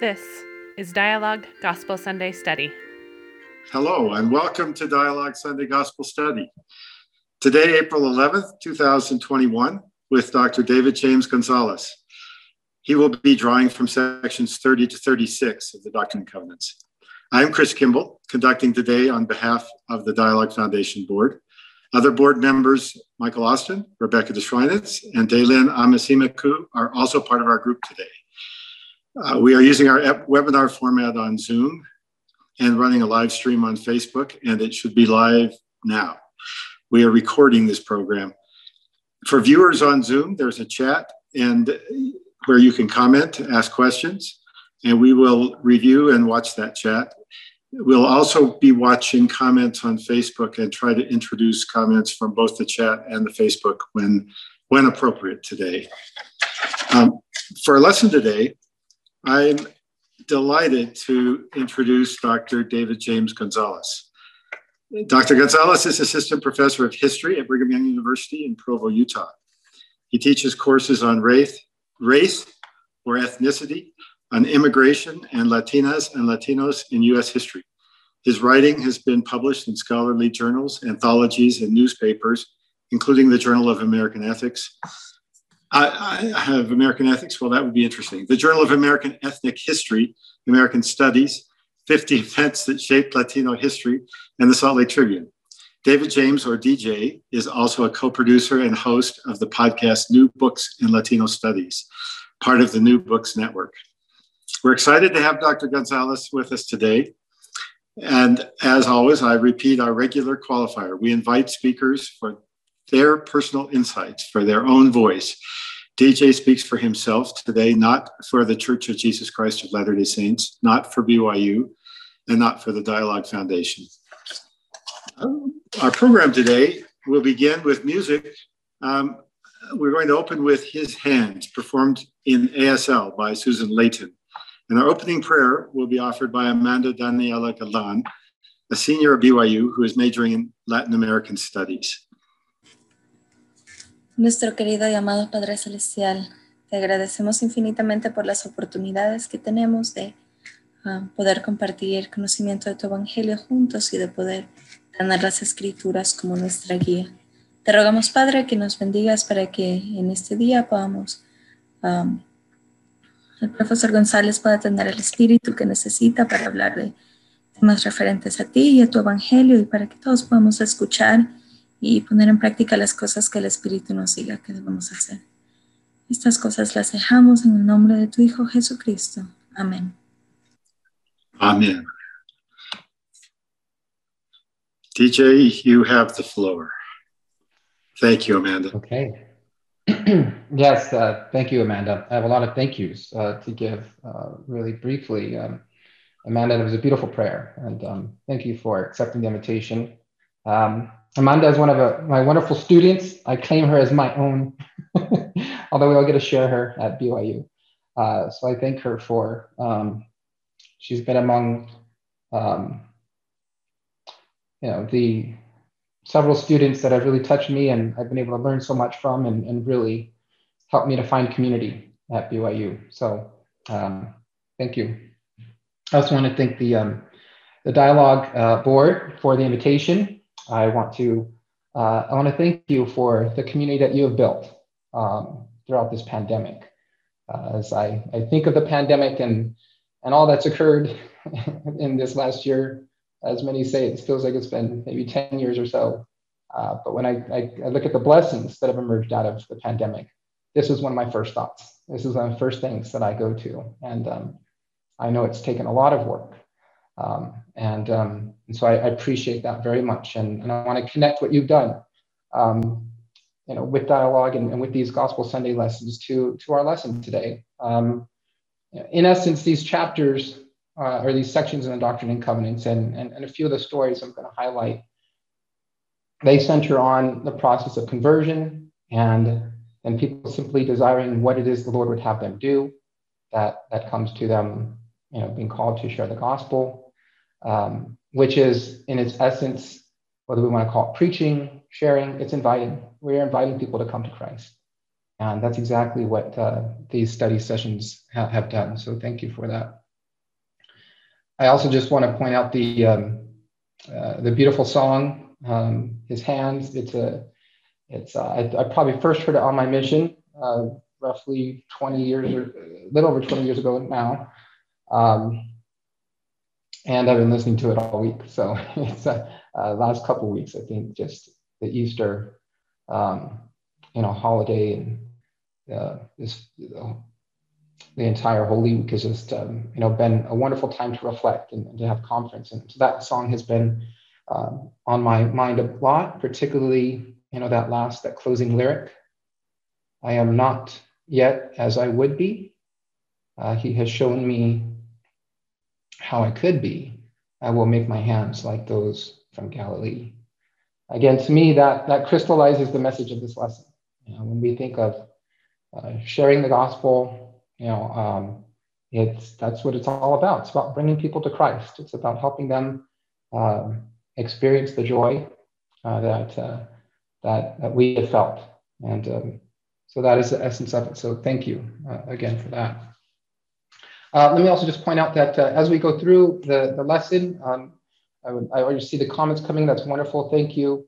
This is Dialogue Gospel Sunday Study. Hello, and welcome to Dialogue Sunday Gospel Study. Today, April 11th, 2021, with Dr. David James Gonzalez. He will be drawing from sections 30 to 36 of the Doctrine and Covenants. I'm Chris Kimball, conducting today on behalf of the Dialogue Foundation Board. Other board members, Michael Austin, Rebecca DeSchweinitz, and Daylin Amasimaku, are also part of our group today. Uh, we are using our webinar format on Zoom and running a live stream on Facebook, and it should be live now. We are recording this program. For viewers on Zoom, there's a chat and where you can comment, ask questions, and we will review and watch that chat. We'll also be watching comments on Facebook and try to introduce comments from both the chat and the Facebook when, when appropriate today. Um, for our lesson today, I'm delighted to introduce Dr. David James Gonzalez. Dr. Gonzalez is assistant professor of history at Brigham Young University in Provo, Utah. He teaches courses on race, race or ethnicity, on immigration and Latinas and Latinos in US history. His writing has been published in scholarly journals, anthologies, and newspapers, including the Journal of American Ethics, I, I, have American ethics. Well, that would be interesting. The Journal of American Ethnic History, American Studies, 50 events that shaped Latino history, and the Salt Lake Tribune. David James, or DJ, is also a co producer and host of the podcast New Books in Latino Studies, part of the New Books Network. We're excited to have Dr. Gonzalez with us today. And as always, I repeat our regular qualifier. We invite speakers for their personal insights, for their own voice. DJ speaks for himself today, not for the Church of Jesus Christ of Latter day Saints, not for BYU, and not for the Dialogue Foundation. Our program today will begin with music. Um, we're going to open with His Hands, performed in ASL by Susan Layton. And our opening prayer will be offered by Amanda Daniela Galan, a senior at BYU who is majoring in Latin American Studies. Nuestro querido y amado Padre Celestial, te agradecemos infinitamente por las oportunidades que tenemos de uh, poder compartir conocimiento de tu Evangelio juntos y de poder tener las escrituras como nuestra guía. Te rogamos, Padre, que nos bendigas para que en este día podamos, um, el profesor González pueda tener el espíritu que necesita para hablar de temas referentes a ti y a tu Evangelio y para que todos podamos escuchar y poner en práctica las cosas que el Espíritu nos diga que debemos hacer. Estas cosas las dejamos en el nombre de tu Hijo Jesucristo. Amén. Amen. DJ, you have the floor. Thank you, Amanda. Okay. yes, uh, thank you, Amanda. I have a lot of thank yous uh, to give uh, really briefly. Um, Amanda, it was a beautiful prayer, and um, thank you for accepting the invitation. Um, Amanda is one of a, my wonderful students. I claim her as my own, although we all get to share her at BYU. Uh, so I thank her for, um, she's been among, um, you know, the several students that have really touched me and I've been able to learn so much from and, and really helped me to find community at BYU. So um, thank you. I also want to thank the, um, the dialogue uh, board for the invitation I want to uh, I want to thank you for the community that you have built um, throughout this pandemic. Uh, as I, I think of the pandemic and and all that's occurred in this last year, as many say, it feels like it's been maybe 10 years or so. Uh, but when I, I, I, look at the blessings that have emerged out of the pandemic, this is one of my first thoughts. This is one of the first things that I go to. And um, I know it's taken a lot of work um, and, um, and, so I, I, appreciate that very much. And, and I want to connect what you've done um, you know, with dialogue and, and, with these Gospel Sunday lessons to, to our lesson today. Um, in essence, these chapters uh, or these sections in the Doctrine and Covenants and, and, and a few of the stories I'm going to highlight, they center on the process of conversion and, and people simply desiring what it is the Lord would have them do. That, that comes to them, you know, being called to share the gospel, um, which is in its essence, whether we want to call it preaching, sharing, it's inviting. We're inviting people to come to Christ. And that's exactly what uh, these study sessions ha- have done. So thank you for that. I also just want to point out the um, uh, the beautiful song, um, "His Hands." It's a it's uh, I, I, probably first heard it on my mission, uh, roughly 20 years or a little over 20 years ago now, um, and I've been listening to it all week. So it's uh, uh last couple weeks, I think, just the Easter, um, you know, holiday and uh, this. The entire Holy Week has just um, you know been a wonderful time to reflect and, and to have conference. And so that song has been um, on my mind a lot, particularly you know that last that closing lyric. I am not yet as I would be. Uh, he has shown me how I could be. I will make my hands like those from Galilee. Again, to me, that that crystallizes the message of this lesson. You know, when we think of uh, sharing the gospel, you know, um, it's that's what it's all about. It's about bringing people to Christ. It's about helping them um, experience the joy uh, that, uh, that that we have felt, and um, so that is the essence of it. So thank you uh, again for that. Uh, let me also just point out that uh, as we go through the the lesson, um, I, I already see the comments coming. That's wonderful. Thank you.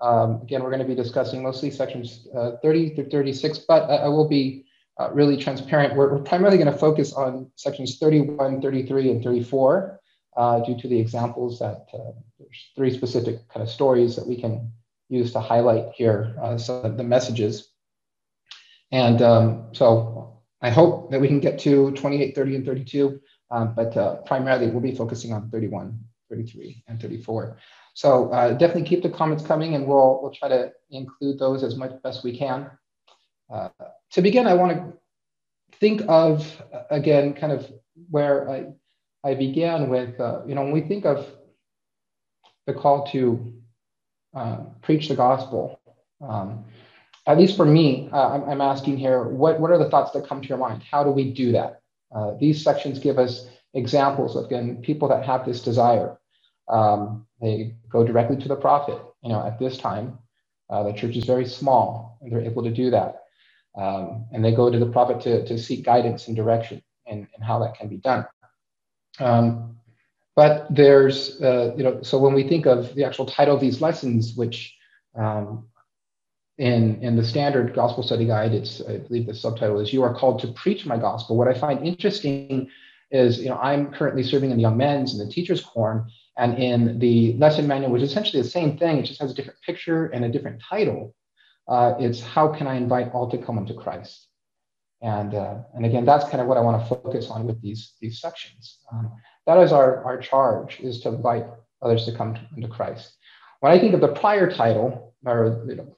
Um, again, we're going to be discussing mostly sections uh, 30 through 36, but I, I will be uh, really transparent. We're, we're primarily going to focus on sections 31, 33, and 34 uh, due to the examples that uh, there's three specific kind of stories that we can use to highlight here so the messages. And um, so I hope that we can get to 28, 30, and 32, um, but uh, primarily we'll be focusing on 31, 33, and 34. So uh, definitely keep the comments coming and we'll, we'll try to include those as much best we can. Uh, to begin, I want to think of, again, kind of where I, I began with, uh, you know, when we think of the call to uh, preach the gospel, um, at least for me, uh, I'm, I'm, asking here, what, what are the thoughts that come to your mind? How do we do that? Uh, these sections give us examples of, again, people that have this desire. Um, they go directly to the prophet. You know, at this time, uh, the church is very small, and they're able to do that. Um, and they go to the prophet to, to seek guidance and direction and, and how that can be done. Um, but there's, uh, you know, so when we think of the actual title of these lessons, which um, in, in the standard gospel study guide, it's, I believe the subtitle is, You Are Called to Preach My Gospel. What I find interesting is, you know, I'm currently serving in the young men's and the teacher's quorum, and in the lesson manual, which is essentially the same thing, it just has a different picture and a different title uh, it's how can I invite all to come unto Christ? And, uh, and again, that's kind of what I want to focus on with these, these sections. Um, that is our, our charge, is to invite others to come to, into Christ. When I think of the prior title, or you, know,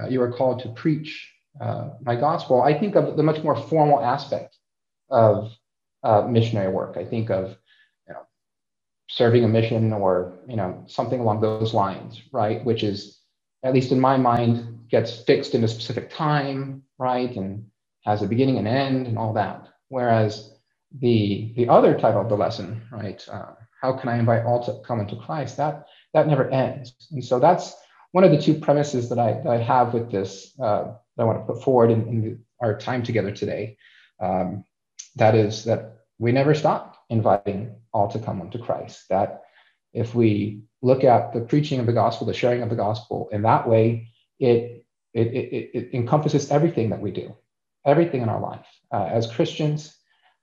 uh, you are called to preach uh, my gospel, I think of the much more formal aspect of uh, missionary work. I think of you know, serving a mission or you know something along those lines, right? Which is at least in my mind, gets fixed in a specific time, right? And has a beginning and end and all that. Whereas the the other title of the lesson, right? Uh, how can I invite all to come into Christ? That that never ends. And so that's one of the two premises that I, that I have with this uh, that I want to put forward in, in our time together today. Um, that is that we never stop inviting all to come unto Christ. That if we look at the preaching of the gospel, the sharing of the gospel in that way, it, it, it, it encompasses everything that we do, everything in our life. Uh, as Christians,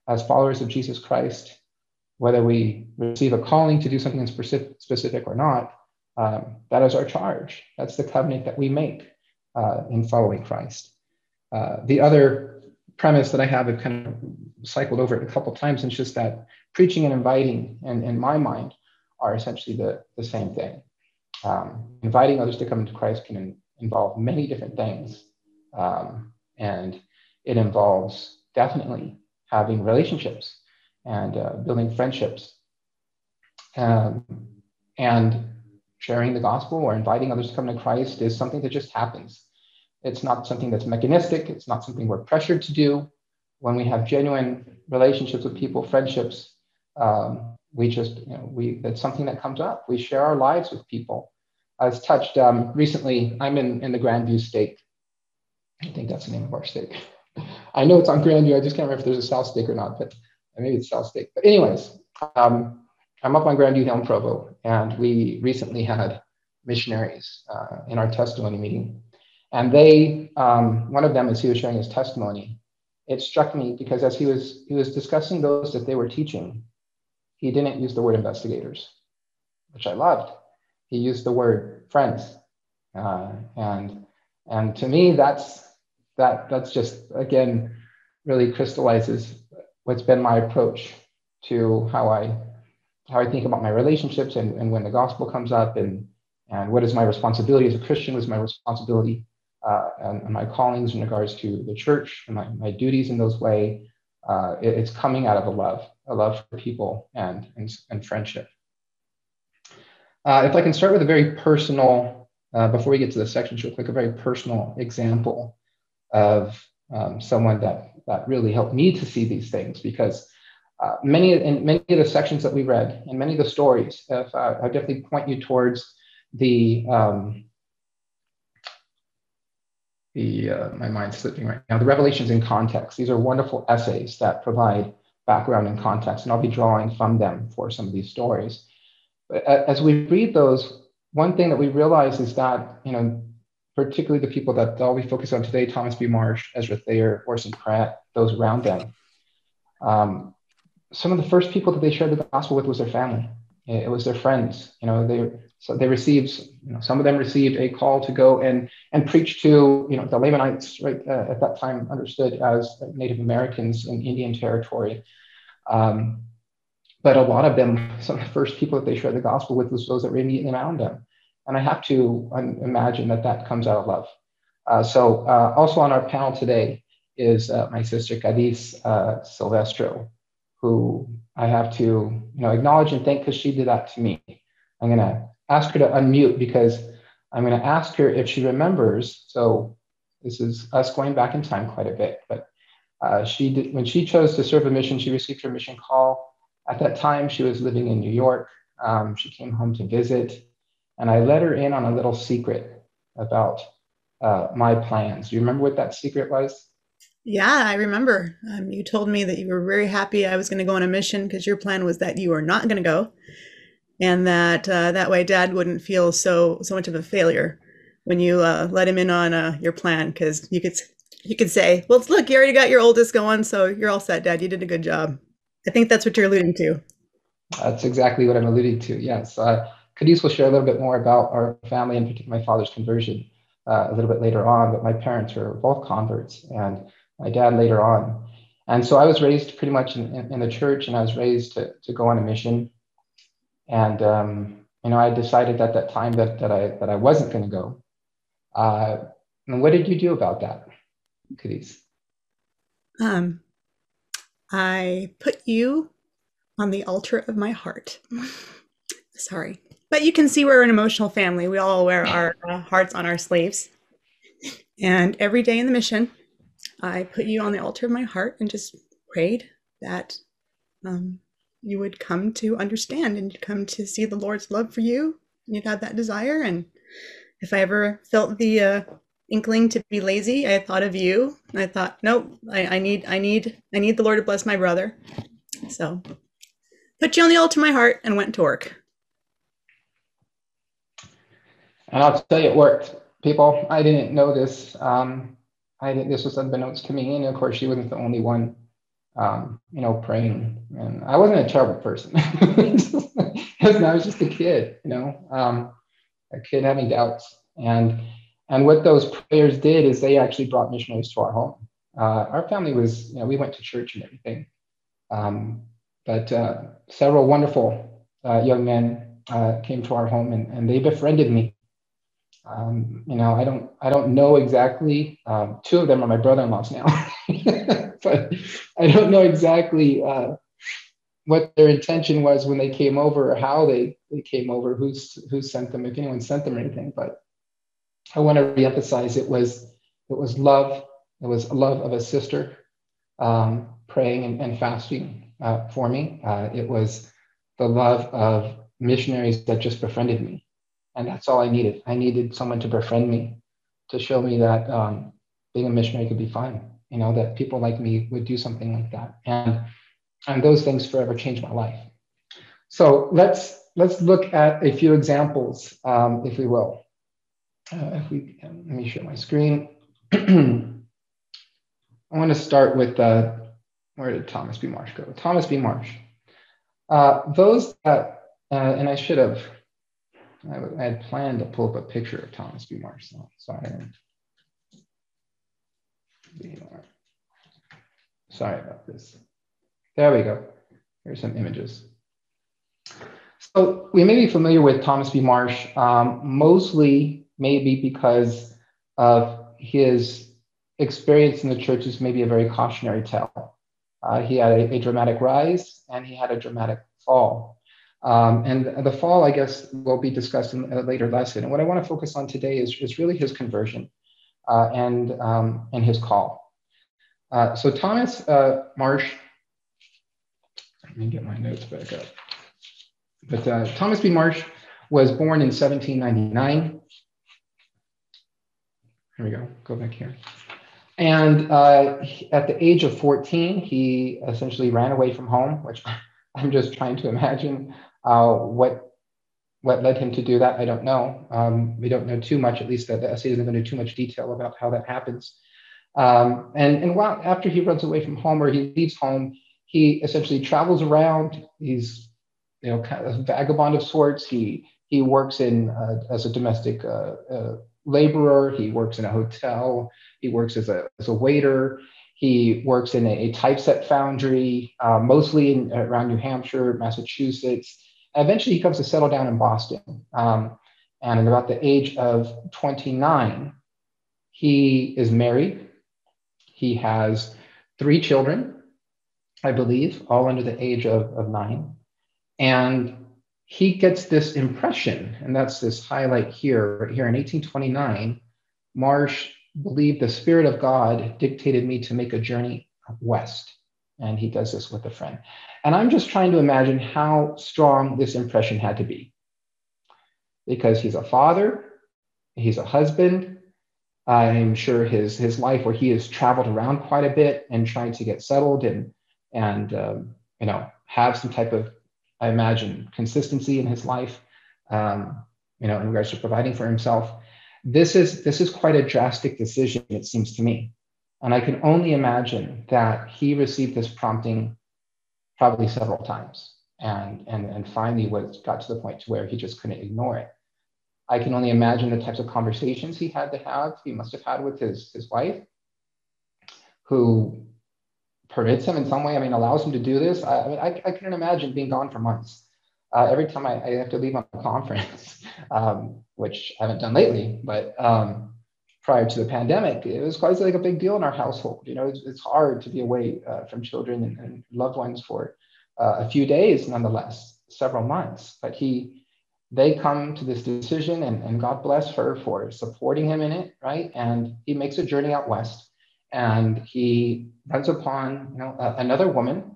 as followers of Jesus Christ, whether we receive a calling to do something specific, specific or not, um, that is our charge. That's the covenant that we make uh, in following Christ. Uh, the other premise that I have, I've kind of cycled over it a couple times, and it's just that preaching and inviting, and in my mind, are essentially the, the same thing. Um, inviting others to come into Christ can in, involve many different things. Um, and it involves definitely having relationships and uh, building friendships um, and sharing the gospel or inviting others to come to Christ is something that just happens. It's not something that's mechanistic. It's not something we're pressured to do. When we have genuine relationships with people, friendships, um, we just, you know, we that's something that comes up. We share our lives with people. I was touched um, recently. I'm in in the Grandview Stake. I think that's the name of our stake. I know it's on Grandview. I just can't remember if there's a South Stake or not, but maybe it's South Stake. But anyways, um, I'm up on Grandview Elm Provo, and we recently had missionaries uh, in our testimony meeting. And they, um, one of them, as he was sharing his testimony, it struck me because as he was he was discussing those that they were teaching, he didn't use the word investigators, which I loved. He used the word friends, uh, and and to me that's that that's just again really crystallizes what's been my approach to how I how I think about my relationships and, and when the gospel comes up and and what is my responsibility as a Christian, what is my responsibility uh, and, and, my callings in regards to the church and my, my duties in those way. Uh, it, it's coming out of a love, a love for people and, and, and friendship. Uh, if I can start with a very personal, uh, before we get to the sections real quick, a very personal example of um, someone that, that really helped me to see these things because uh, many in many of the sections that we read and many of the stories, if, uh, I definitely point you towards the um, the uh, my mind's slipping right now. The revelations in context. These are wonderful essays that provide background and context, and I'll be drawing from them for some of these stories. But as we read those, one thing that we realize is that you know, particularly the people that all we focus on today, Thomas B. Marsh, Ezra Thayer, Orson Pratt, those around them. Um, some of the first people that they shared the gospel with was their family. It was their friends. You know, they so they received. You know, some of them received a call to go and and preach to you know the Lamanites right uh, at that time understood as Native Americans in Indian territory. Um, but a lot of them, some of the first people that they shared the gospel with was those that were immediately around them. And I have to imagine that that comes out of love. Uh, so uh, also on our panel today is uh, my sister Cadiz uh, Silvestro, who I have to you know acknowledge and thank because she did that to me. I'm gonna ask her to unmute because I'm gonna ask her if she remembers. So this is us going back in time quite a bit, but uh, she did when she chose to serve a mission, she received her mission call. At that time, she was living in New York. Um, she came home to visit, and I let her in on a little secret about uh, my plans. Do you remember what that secret was? Yeah, I remember. Um, you told me that you were very happy I was going to go on a mission because your plan was that you were not going to go, and that uh, that way Dad wouldn't feel so so much of a failure when you uh, let him in on uh, your plan because you could you could say, "Well, look, you already got your oldest going, so you're all set, Dad. You did a good job." I think that's what you're alluding to. That's exactly what I'm alluding to. Yes, uh, Cadiz will share a little bit more about our family, in particular my father's conversion, uh, a little bit later on. But my parents were both converts, and my dad later on. And so I was raised pretty much in, in, in the church and I was raised to, to go on a mission. And, um, you know, I decided at that time that, that, I, that I wasn't going to go. Uh, and what did you do about that, Cadiz? Um, I put you on the altar of my heart. Sorry. But you can see we're an emotional family. We all wear our uh, hearts on our sleeves. And every day in the mission, I put you on the altar of my heart and just prayed that um, you would come to understand and you'd come to see the Lord's love for you. And you'd have that desire. And if I ever felt the uh, inkling to be lazy, I thought of you. I thought, nope, I, I need, I need, I need the Lord to bless my brother. So put you on the altar of my heart and went to work. And I'll tell you, it worked. People, I didn't know this. Um, I did, this was unbeknownst to me, and of course, she wasn't the only one, um, you know, praying. And I wasn't a terrible person. I was just a kid, you know, um, a kid having doubts. And and what those prayers did is they actually brought missionaries to our home. Uh, our family was, you know, we went to church and everything. Um, but uh, several wonderful uh, young men uh, came to our home and, and they befriended me um, you know, I don't, I don't know exactly. Um, two of them are my brother-in-laws now, but I don't know exactly uh, what their intention was when they came over, or how they they came over, who's who sent them, if anyone sent them anything. But I want to reemphasize it was it was love. It was love of a sister um, praying and, and fasting uh, for me. Uh, it was the love of missionaries that just befriended me and that's all I needed. I needed someone to befriend me, to show me that um, being a missionary could be fun. You know that people like me would do something like that, and and those things forever changed my life. So let's let's look at a few examples, um, if we will. Uh, if we let me share my screen. I want to start with uh, where did Thomas B. Marsh go? Thomas B. Marsh. Uh, those that, uh, and I should have, I, I, had planned to pull up a picture of Thomas B. Marsh. So sorry. Sorry about this. There we go. Here's some images. So we may be familiar with Thomas B. Marsh, um, mostly maybe because of his experience in the church is maybe a very cautionary tale. Uh, he had a, a, dramatic rise and he had a dramatic fall. Um, and the fall, I guess, will be discussed in a later lesson. And what I want to focus on today is, is really his conversion uh, and, um, and his call. Uh, so Thomas uh, Marsh, let me get my notes back up. But uh, Thomas B. Marsh was born in 1799. Here we go, go back here. And uh, at the age of 14, he essentially ran away from home, which I'm just trying to imagine uh, what what led him to do that. I don't know. Um, we don't know too much, at least that the essay doesn't go into too much detail about how that happens. Um, and and while, after he runs away from home or he leaves home, he essentially travels around. He's you know kind of a vagabond of sorts. He he works in uh, as a domestic uh, uh laborer. He works in a hotel. He works as a, as a waiter. He works in a, a typeset foundry, uh, mostly in, around New Hampshire, Massachusetts. Eventually, he comes to settle down in Boston. Um, and at about the age of 29, he is married. He has three children, I believe, all under the age of, of nine. And he gets this impression, and that's this highlight here, right here in 1829. Marsh believed the Spirit of God dictated me to make a journey west. And he does this with a friend. And I'm just trying to imagine how strong this impression had to be. Because he's a father, he's a husband. I'm sure his, his life where he has traveled around quite a bit and trying to get settled and, and um, you know, have some type of I imagine, consistency in his life, um, you know, in regards to providing for himself. This is this is quite a drastic decision, it seems to me, and I can only imagine that he received this prompting probably several times, and and and finally was got to the point to where he just couldn't ignore it. I can only imagine the types of conversations he had to have. He must have had with his his wife, who permits him in some way, I mean, allows him to do this. I, I mean, I, I couldn't imagine being gone for months. Uh, every time I, I, have to leave on a conference, um, which I haven't done lately, but um, prior to the pandemic, it was quite like a big deal in our household. You know, it's, it's hard to be away uh, from children and, and, loved ones for uh, a few days, nonetheless, several months. But he, they come to this decision, and, and God bless her for supporting him in it, right? And he makes a journey out west and he runs upon you know another woman.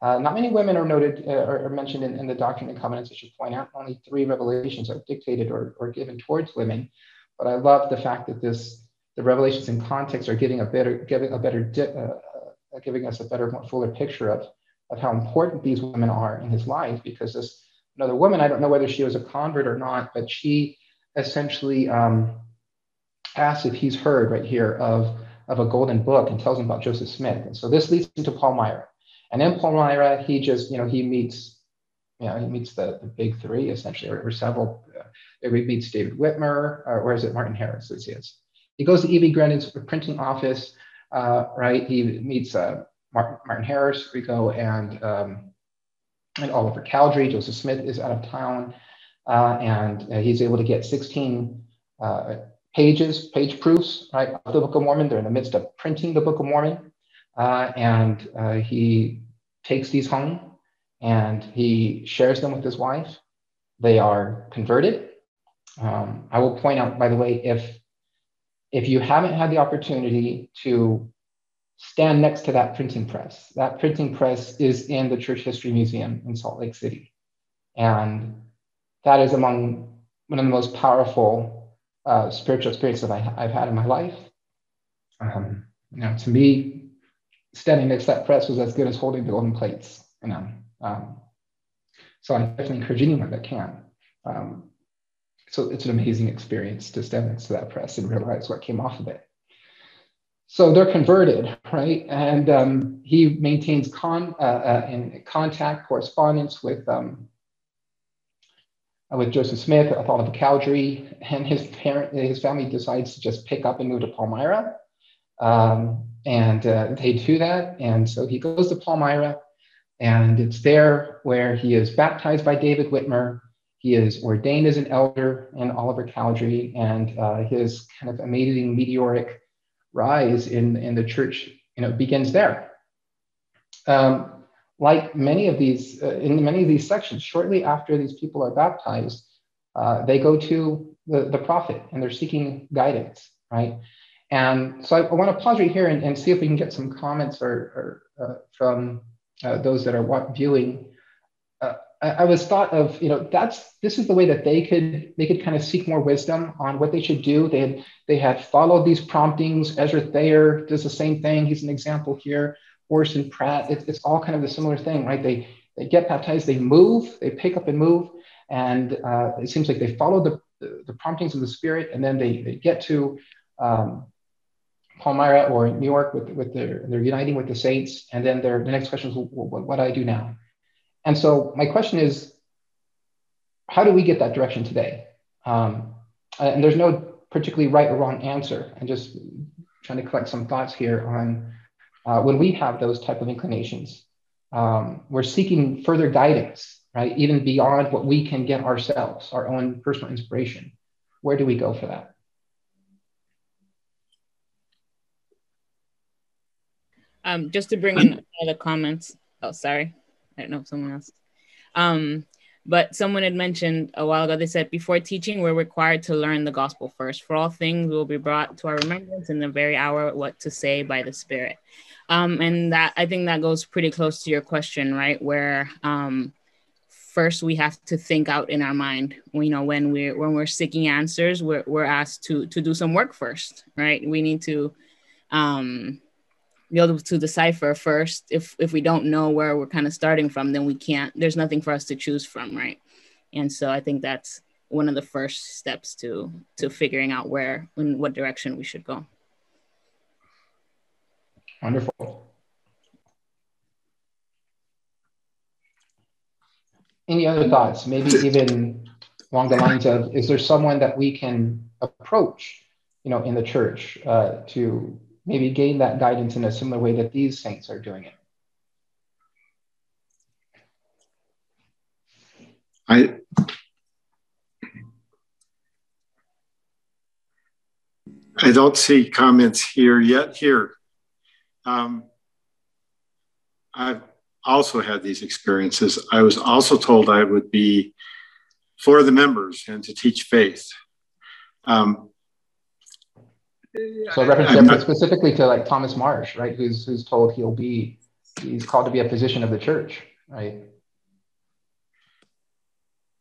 Uh, not many women are noted uh, or, mentioned in, in, the Doctrine and Covenants. I should point out only three revelations are dictated or, or given towards women. But I love the fact that this the revelations in context are giving a better giving a better di- uh, uh, giving us a better more fuller picture of of how important these women are in his life because this another woman I don't know whether she was a convert or not but she essentially um, asked if he's heard right here of of a golden book and tells him about Joseph Smith. And so this leads him to Palmyra. And in Palmyra, he just, you know, he meets, you know, he meets the, the big three essentially, or, or several. Uh, he meets David Whitmer, or where is it? Martin Harris, he is. He goes to E.B. Grandin's printing office, uh, right? He meets uh, Martin, Martin Harris, Rico, and um, and Oliver Cowdery. Joseph Smith is out of town, uh, and uh, he's able to get 16 uh, pages, page proofs, right, of the Book of Mormon. They're in the midst of printing the Book of Mormon. Uh, and uh, he takes these home and he shares them with his wife. They are converted. Um, I will point out, by the way, if if you haven't had the opportunity to stand next to that printing press, that printing press is in the Church History Museum in Salt Lake City. And that is among one of the most powerful uh, spiritual experience that I, have had in my life. Um, you know, to me, standing next to that press was as good as holding the golden plates. You know, um, So I definitely encourage anyone that can. Um, so it's an amazing experience to stand next to that press and realize what came off of it. So they're converted, right? And um, he maintains con, uh, uh, in contact, correspondence with um, uh, with Joseph Smith, a Oliver Cowdery, and his parent, his family decides to just pick up and move to Palmyra. Um, and uh, they do that. And so he goes to Palmyra, and it's there where he is baptized by David Whitmer. He is ordained as an elder in Oliver Cowdery, and uh, his kind of amazing meteoric rise in, in the church you know, begins there. Um, like many of these, uh, in many of these sections, shortly after these people are baptized, uh, they go to the, the prophet and they're seeking guidance, right? And so I, I want to pause right here and, and, see if we can get some comments or, or uh, from uh, those that are viewing. Uh, I, I, was thought of, you know, that's this is the way that they could they could kind of seek more wisdom on what they should do. They had they had followed these promptings. Ezra Thayer does the same thing. He's an example here. Orson Pratt, it, it's all kind of a similar thing, right? They they get baptized, they move, they pick up and move, and uh, it seems like they follow the, the, promptings of the Spirit, and then they they get to um, Palmyra or New York with with their they're uniting with the saints, and then their the next question is, well, what, what do I do now? And so my question is, how do we get that direction today? Um, and there's no particularly right or wrong answer. I'm just trying to collect some thoughts here on uh, when we have those type of inclinations, um, we're seeking further guidance, right? Even beyond what we can get ourselves, our own personal inspiration. Where do we go for that? Um, just to bring in other comments. Oh, sorry. I don't know if someone else. Um, but someone had mentioned a while ago, they said, before teaching, we're required to learn the gospel first. For all things will be brought to our remembrance in the very hour what to say by the Spirit. Um, and that I think that goes pretty close to your question, right? Where um, first we have to think out in our mind. You know, when we're when we're seeking answers, we're we're asked to to do some work first, right? We need to um, be able to decipher first. If if we don't know where we're kind of starting from, then we can't. There's nothing for us to choose from, right? And so I think that's one of the first steps to to figuring out where in what direction we should go. Wonderful. Any other thoughts? Maybe even along the lines of, is there someone that we can approach, you know, in the church uh, to maybe gain that guidance in a similar way that these saints are doing it? I I don't see comments here yet. Here, um, I've also had these experiences. I was also told I would be for the members and to teach faith. Um, so reference not, specifically to like Thomas Marsh, right? Who's who's told he'll be he's called to be a physician of the church, right?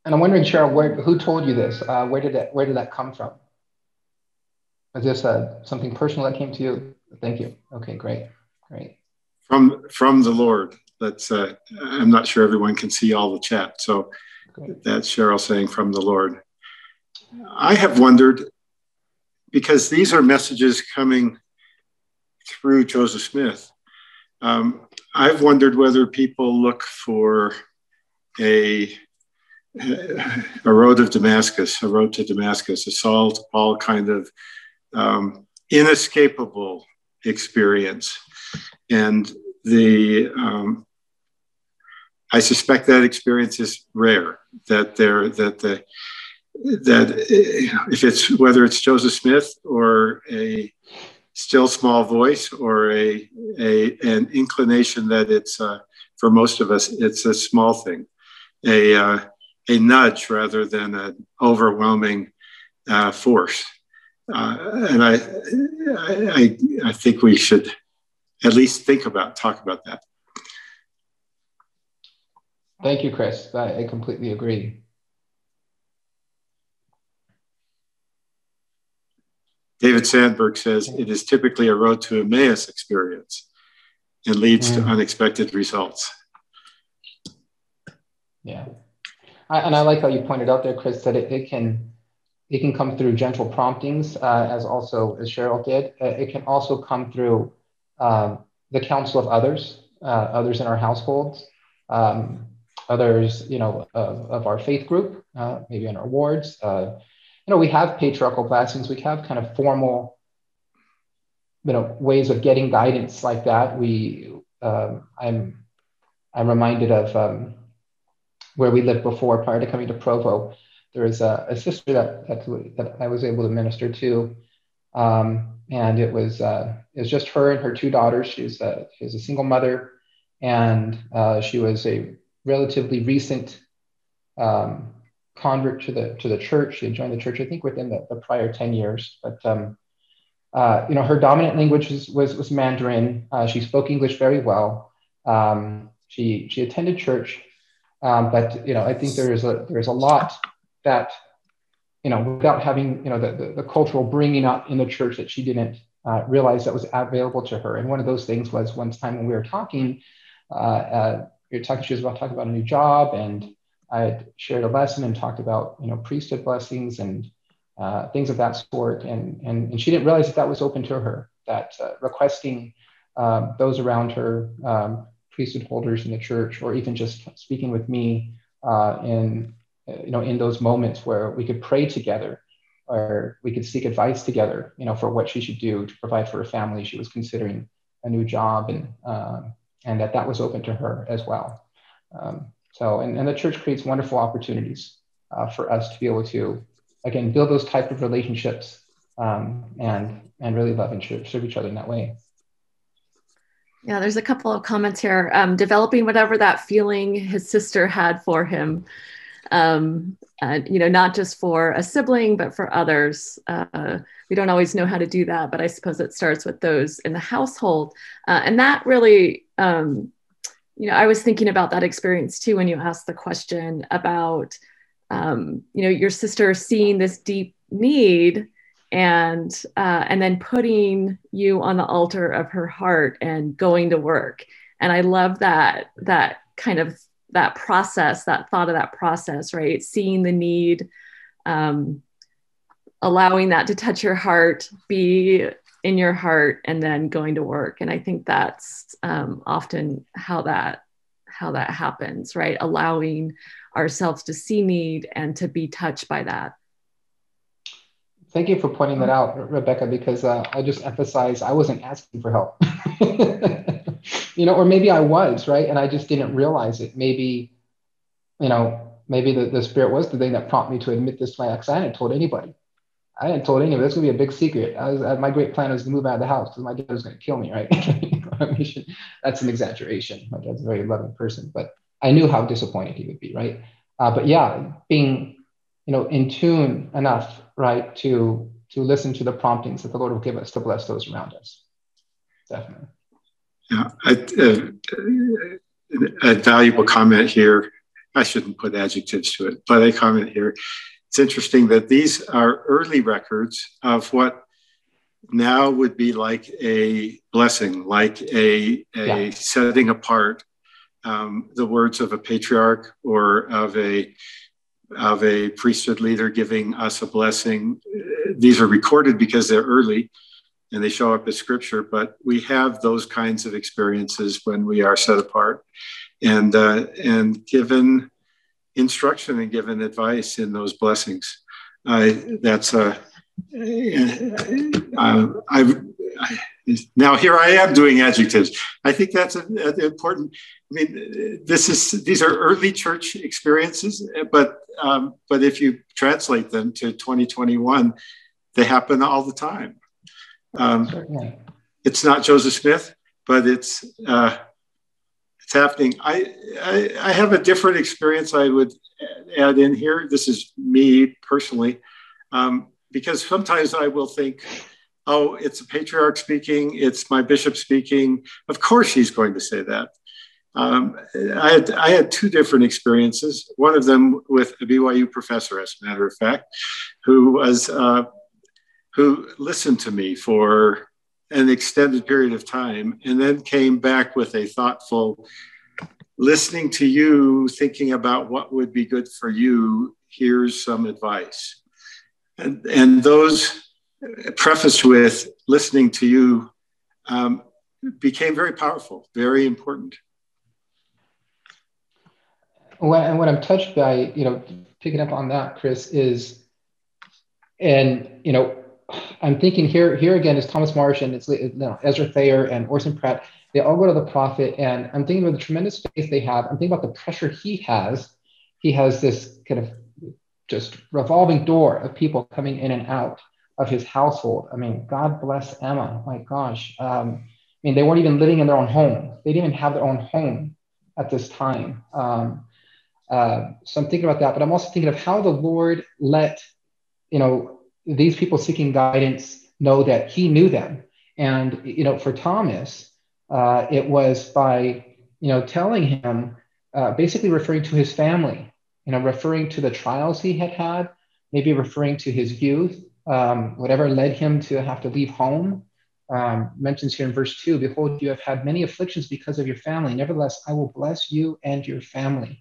And I'm wondering, Cheryl, where, who told you this? Uh, where did that where did that come from? Was this uh, something personal that came to you? Thank you. Okay, great. Great. From from the Lord. That's uh, I'm not sure everyone can see all the chat. So Great. that's Cheryl saying from the Lord. I have wondered because these are messages coming through Joseph Smith. Um, I've wondered whether people look for a a road of Damascus, a road to Damascus, a Saul to Paul kind of um, inescapable experience and the um, I suspect that experience is rare. That there that the that if it's whether it's Joseph Smith or a still small voice or a, a an inclination that it's uh, for most of us it's a small thing, a uh, a nudge rather than an overwhelming uh, force. Uh, and I, I I think we should at least think about, talk about that. Thank you, Chris. I completely agree. David Sandberg says it is typically a road to Emmaus experience and leads mm. to unexpected results. Yeah. I, and I like how you pointed out there, Chris, that it, it can it can come through gentle promptings, uh, as also as Cheryl did. Uh, it can also come through um, the counsel of others, uh, others in our households, um, others, you know, of, of our faith group, uh, maybe in our wards. You know, we have patriarchal blessings. We have kind of formal, you know, ways of getting guidance like that. We, um, I'm, I'm reminded of um, where we lived before prior to coming to Provo. There was a, a sister that, that, that I was able to minister to. Um, and it was uh, it was just her and her two daughters. She's a, she was a single mother, and uh, she was a relatively recent um, convert to the to the church. She had joined the church, I think, within the, the prior ten years. But um, uh, you know, her dominant language was was, was Mandarin. Uh, she spoke English very well. Um, she she attended church, um, but you know, I think there is a there is a lot that you know, without having, you know, the, the, the cultural bringing up in the church that she didn't uh, realize that was available to her. And one of those things was one time when we were talking, uh, uh, we were talking, she was about talking about a new job and I had shared a lesson and talked about, you know, priesthood blessings and uh, things of that sort. And, and, and she didn't realize that that was open to her, that uh, requesting um, those around her, um, priesthood holders in the church, or even just speaking with me uh, in you know, in those moments where we could pray together or we could seek advice together, you know, for what she should do to provide for her family. She was considering a new job and, um, and that that was open to her as well. Um, so, and, and the church creates wonderful opportunities uh, for us to be able to, again, build those type of relationships um, and, and really love and serve each other in that way. Yeah, there's a couple of comments here. Um, developing whatever that feeling his sister had for him um, uh, you know, not just for a sibling, but for others. Uh, we don't always know how to do that, but I suppose it starts with those in the household. Uh, and that really, um, you know, I was thinking about that experience too when you asked the question about, um, you know, your sister seeing this deep need and uh, and then putting you on the altar of her heart and going to work. And I love that that kind of that process, that thought of that process, right? Seeing the need, um, allowing that to touch your heart, be in your heart, and then going to work. And I think that's um, often how that how that happens, right? Allowing ourselves to see need and to be touched by that. Thank you for pointing that out, Rebecca, because uh, I just emphasize I wasn't asking for help. you know, or maybe I was, right? And I just didn't realize it. Maybe, you know, maybe the, the spirit was the thing that prompted me to admit this to my ex. I hadn't told anybody. I hadn't told anyone. That's gonna be a big secret. I was, my great plan was to move out of the house because my dad was gonna kill me, right? That's an exaggeration. My dad's a very loving person, but I knew how disappointed he would be, right? Uh, but yeah, being, you know, in tune enough, right, to to listen to the promptings that the Lord will give us to bless those around us. Definitely. Yeah, I, uh, a valuable comment here. I shouldn't put adjectives to it, but a comment here. It's interesting that these are early records of what now would be like a blessing, like a, a yeah. setting apart um, the words of a patriarch or of a of a priesthood leader giving us a blessing. These are recorded because they're early, and they show up as scripture, but we have those kinds of experiences when we are set apart and, uh, and given instruction and given advice in those blessings. Uh, that's a, uh, I, I, now here I am doing adjectives. I think that's an important. I mean, this is these are early church experiences, but um, but if you translate them to 2021, they happen all the time. Um, it's not Joseph Smith, but it's uh, it's happening. I, I, I have a different experience. I would add in here. This is me personally, um, because sometimes I will think, oh, it's a patriarch speaking. It's my bishop speaking. Of course, he's going to say that. Um, I, had, I had two different experiences. One of them with a BYU professor, as a matter of fact, who was uh, who listened to me for an extended period of time and then came back with a thoughtful listening to you, thinking about what would be good for you, here's some advice. And, and those prefaced with listening to you um, became very powerful, very important. And what I'm touched by, you know, picking up on that, Chris, is, and you know, I'm thinking here, here again is Thomas Marsh and it's Ezra Thayer and Orson Pratt. They all go to the prophet, and I'm thinking about the tremendous faith they have. I'm thinking about the pressure he has. He has this kind of just revolving door of people coming in and out of his household. I mean, God bless Emma. My gosh. Um, I mean, they weren't even living in their own home. They didn't even have their own home at this time. Um, uh, so I'm thinking about that, but I'm also thinking of how the Lord let, you know, these people seeking guidance know that He knew them. And you know, for Thomas, uh, it was by you know telling him, uh, basically referring to his family, you know, referring to the trials he had had, maybe referring to his youth, um, whatever led him to have to leave home. Um, mentions here in verse 2 Behold, you have had many afflictions because of your family. Nevertheless, I will bless you and your family,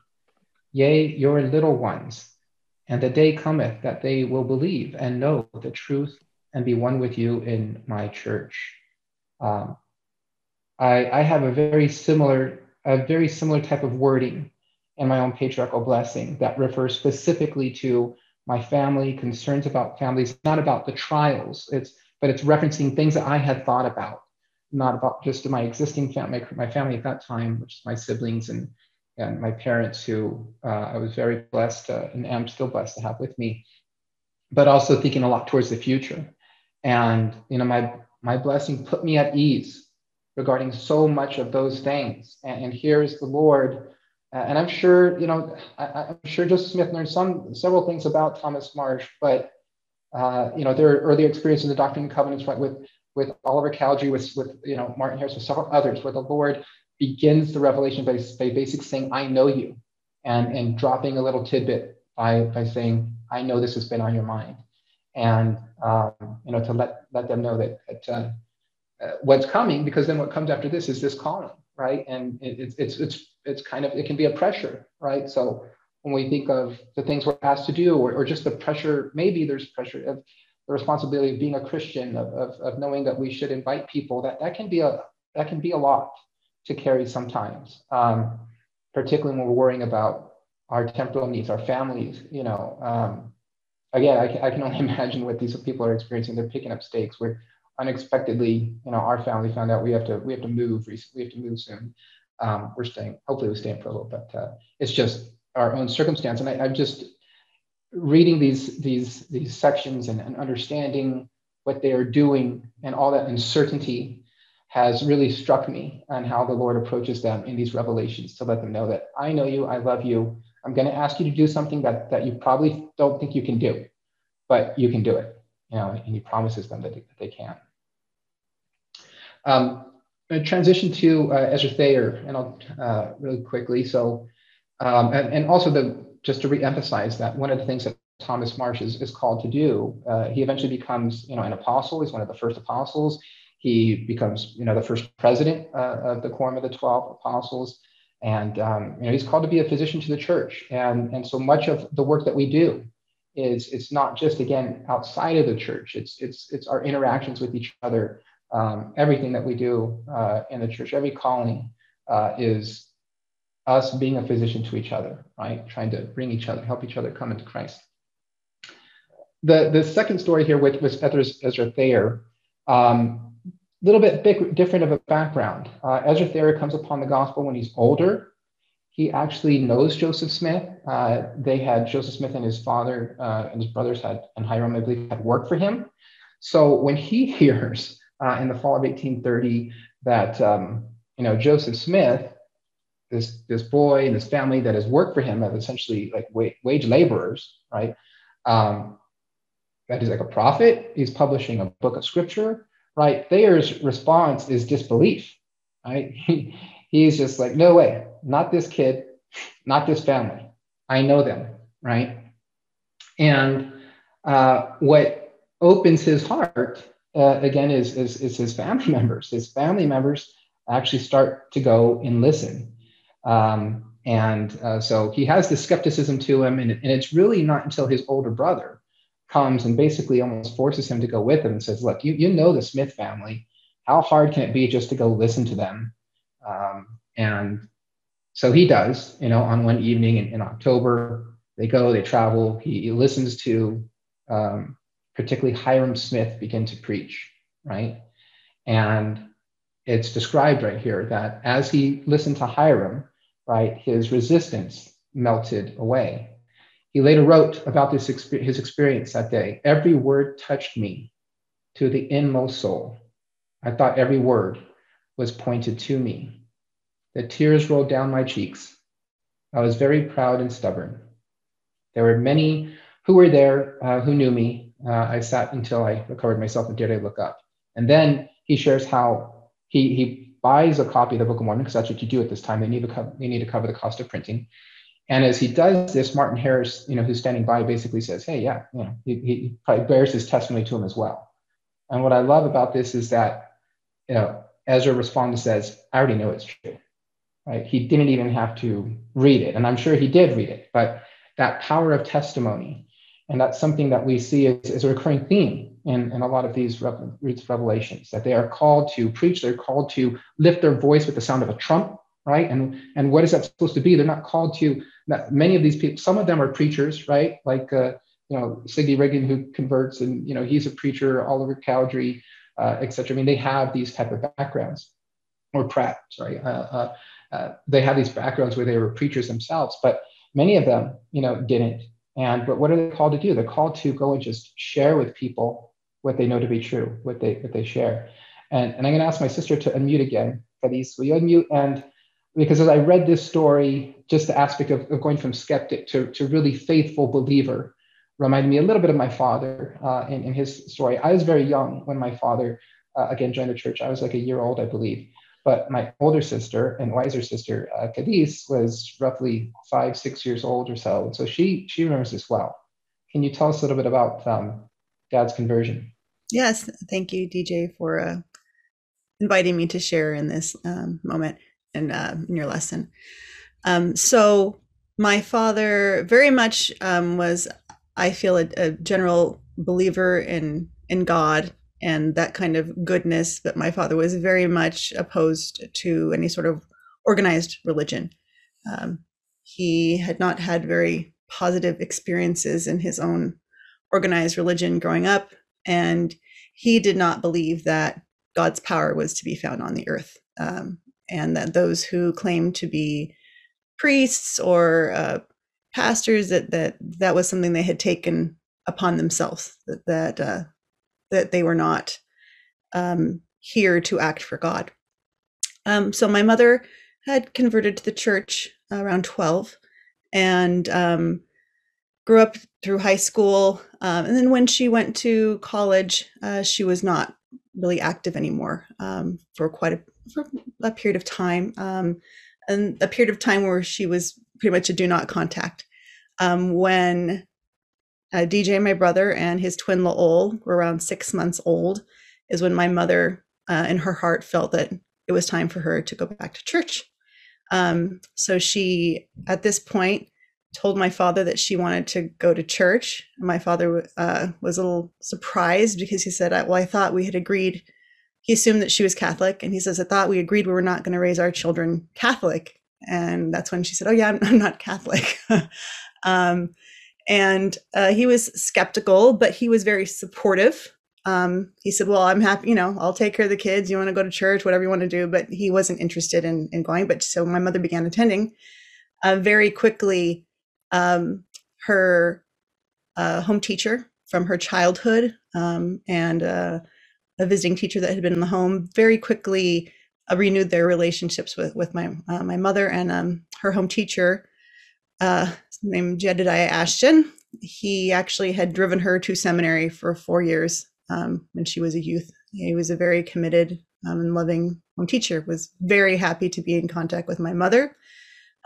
yea, your little ones. And the day cometh that they will believe and know the truth and be one with you in my church. Um, I, I have a very similar, a very similar type of wording in my own patriarchal blessing that refers specifically to my family, concerns about families, not about the trials. It's but it's referencing things that I had thought about, not about just my existing family, my family at that time, which is my siblings and and my parents, who uh, I was very blessed uh, and am still blessed to have with me, but also thinking a lot towards the future. And you know, my my blessing put me at ease regarding so much of those things. And, and here's the Lord. Uh, and I'm sure, you know, I, am sure Joseph Smith learned some several things about Thomas Marsh, but uh, you know, there are early experiences in the Doctrine and Covenants right, with with Oliver Cowdery, with with you know Martin Harris, with several others, where the Lord begins the revelation by, by basically saying, "I know you," and and dropping a little tidbit by by saying, "I know this has been on your mind," and um, you know to let let them know that, that uh, uh, what's coming, because then what comes after this is this calling, right? And it, it's it's it's kind of it can be a pressure, right? So when we think of the things we're asked to do, or, or just the pressure, maybe there's pressure of the responsibility of being a Christian, of, of, of knowing that we should invite people, that that can be a that can be a lot to carry sometimes, um, particularly when we're worrying about our temporal needs, our families, you know. Um, again, I can, I can only imagine what these people are experiencing. They're picking up stakes We're unexpectedly, you know, our family found out we have to we have to move. We have to move soon. Um, we're staying. Hopefully, we're staying for a little bit. Uh, it's just our own circumstance, and I, I'm just reading these these these sections and, and understanding what they are doing and all that uncertainty has really struck me on how the Lord approaches them in these revelations to let them know that I know you, I love you. I'm going to ask you to do something that that you probably don't think you can do, but you can do it. You know, and He promises them that they, that they can. Um, transition to uh, Ezra Thayer, and I'll uh, really quickly. So, um, and, and, also the just to reemphasize that one of the things that Thomas Marsh is, is called to do, uh, he eventually becomes, you know, an apostle. He's one of the first apostles. He becomes, you know, the first president uh, of the quorum of the twelve apostles, and um, you know, he's called to be a physician to the church. And and so much of the work that we do is it's not just again outside of the church. It's it's it's our interactions with each other um, everything that we do uh, in the church, every calling uh, is us being a physician to each other, right? Trying to bring each other, help each other come into Christ. The, the second story here with, with Ezra, Ezra Thayer, um, little bit big, different of a background. Uh, Ezra Thayer comes upon the gospel when he's older. He actually knows Joseph Smith. Uh, they had Joseph Smith and his father uh, and his brothers had, and Hyrum, I believe, had worked for him. So when he hears uh, in the fall of 1830 that um, you know Joseph Smith, this this boy and his family that has worked for him as essentially like wage, wage laborers, right? Um, that he's like a prophet. He's publishing a book of scripture, right? Thayer's response is disbelief, right? He, he's just like, no way, not this kid, not this family. I know them, right? And uh, what opens his heart uh, again is, is, is his family members. His family members actually start to go and listen. Um, and uh, so he has this skepticism to him, and, and it's really not until his older brother comes and basically almost forces him to go with him and says, "Look, you you know the Smith family. How hard can it be just to go listen to them?" Um, and so he does. You know, on one evening in, in October, they go, they travel. He, he listens to um, particularly Hyrum Smith begin to preach, right? And it's described right here that as he listened to Hyrum, right, his resistance melted away. He later wrote about this his experience that day. Every word touched me to the inmost soul. I thought every word was pointed to me. The tears rolled down my cheeks. I was very proud and stubborn. There were many who were there uh, who knew me. Uh, I sat until I recovered myself and dared to look up. And then he shares how he, he buys a copy of the Book of Mormon because that's what you do at this time. They need to cover, they need to cover the cost of printing. And as he does this, Martin Harris, you know, who's standing by, basically says, "Hey, yeah, you know, he, he probably bears his testimony to him as well." And what I love about this is that, you know, Ezra responds and says, "I already know it's true." Right? He didn't even have to read it, and I'm sure he did read it. But that power of testimony, and that's something that we see as, as a recurring theme in, in a lot of these revelations that they are called to preach, they're called to lift their voice with the sound of a trump, right? And and what is that supposed to be? They're not called to. Many of these people, some of them are preachers, right? Like uh, you know Sidney Rigdon who converts, and you know he's a preacher. Oliver Cowdery, uh, etc. I mean, they have these type of backgrounds, or Pratt, sorry. Uh, uh, uh, they have these backgrounds where they were preachers themselves, but many of them, you know, didn't. And but what are they called to do? They're called to go and just share with people what they know to be true, what they what they share. And, and I'm going to ask my sister to unmute again. Feliz, will you unmute? And because as I read this story, just the aspect of, of going from skeptic to, to really faithful believer reminded me a little bit of my father uh, in, in his story. I was very young when my father, uh, again, joined the church. I was like a year old, I believe. But my older sister and wiser sister, uh, Cadiz, was roughly five, six years old or so. And so she, she remembers this well. Can you tell us a little bit about um, Dad's conversion. Yes, thank you, DJ, for uh, inviting me to share in this um, moment and uh, in your lesson. Um, so, my father very much um, was, I feel, a, a, general believer in in God and that kind of goodness. But my father was very much opposed to any sort of organized religion. Um, he had not had very positive experiences in his own organized religion growing up, and he did not believe that God's power was to be found on the earth, um, and that those who claimed to be priests or uh, pastors that that that was something they had taken upon themselves that that uh, that they were not um, here to act for God. Um, so my mother had converted to the church around twelve, and um, grew up through high school. Um, and then when she went to college, uh, she was not really active anymore um, for quite a, for a, period of time. Um, and a period of time where she was pretty much a do not contact. Um, when uh, DJ, my brother, and his twin Laol were around six months old, is when my mother, uh, in her heart, felt that it was time for her to go back to church. Um, so she, at this point, told my father that she wanted to go to church. My father uh, was a little surprised because he said, "Well, I thought we had agreed." He assumed that she was Catholic, and he says, "I thought we agreed we were not going to raise our children Catholic." And that's when she said, "Oh yeah, I'm, I'm not Catholic." um, and uh, he was skeptical, but he was very supportive. Um, he said, "Well, I'm happy. You know, I'll take care of the kids. You want to go to church, whatever you want to do." But he wasn't interested in in going. But so my mother began attending. Uh, very quickly, um, her uh, home teacher from her childhood um, and uh, a visiting teacher that had been in the home very quickly uh, renewed their relationships with with my uh, my mother and um, her home teacher uh, named Jedediah Ashton. He actually had driven her to seminary for four years um, when she was a youth. He was a very committed um, and loving home teacher. Was very happy to be in contact with my mother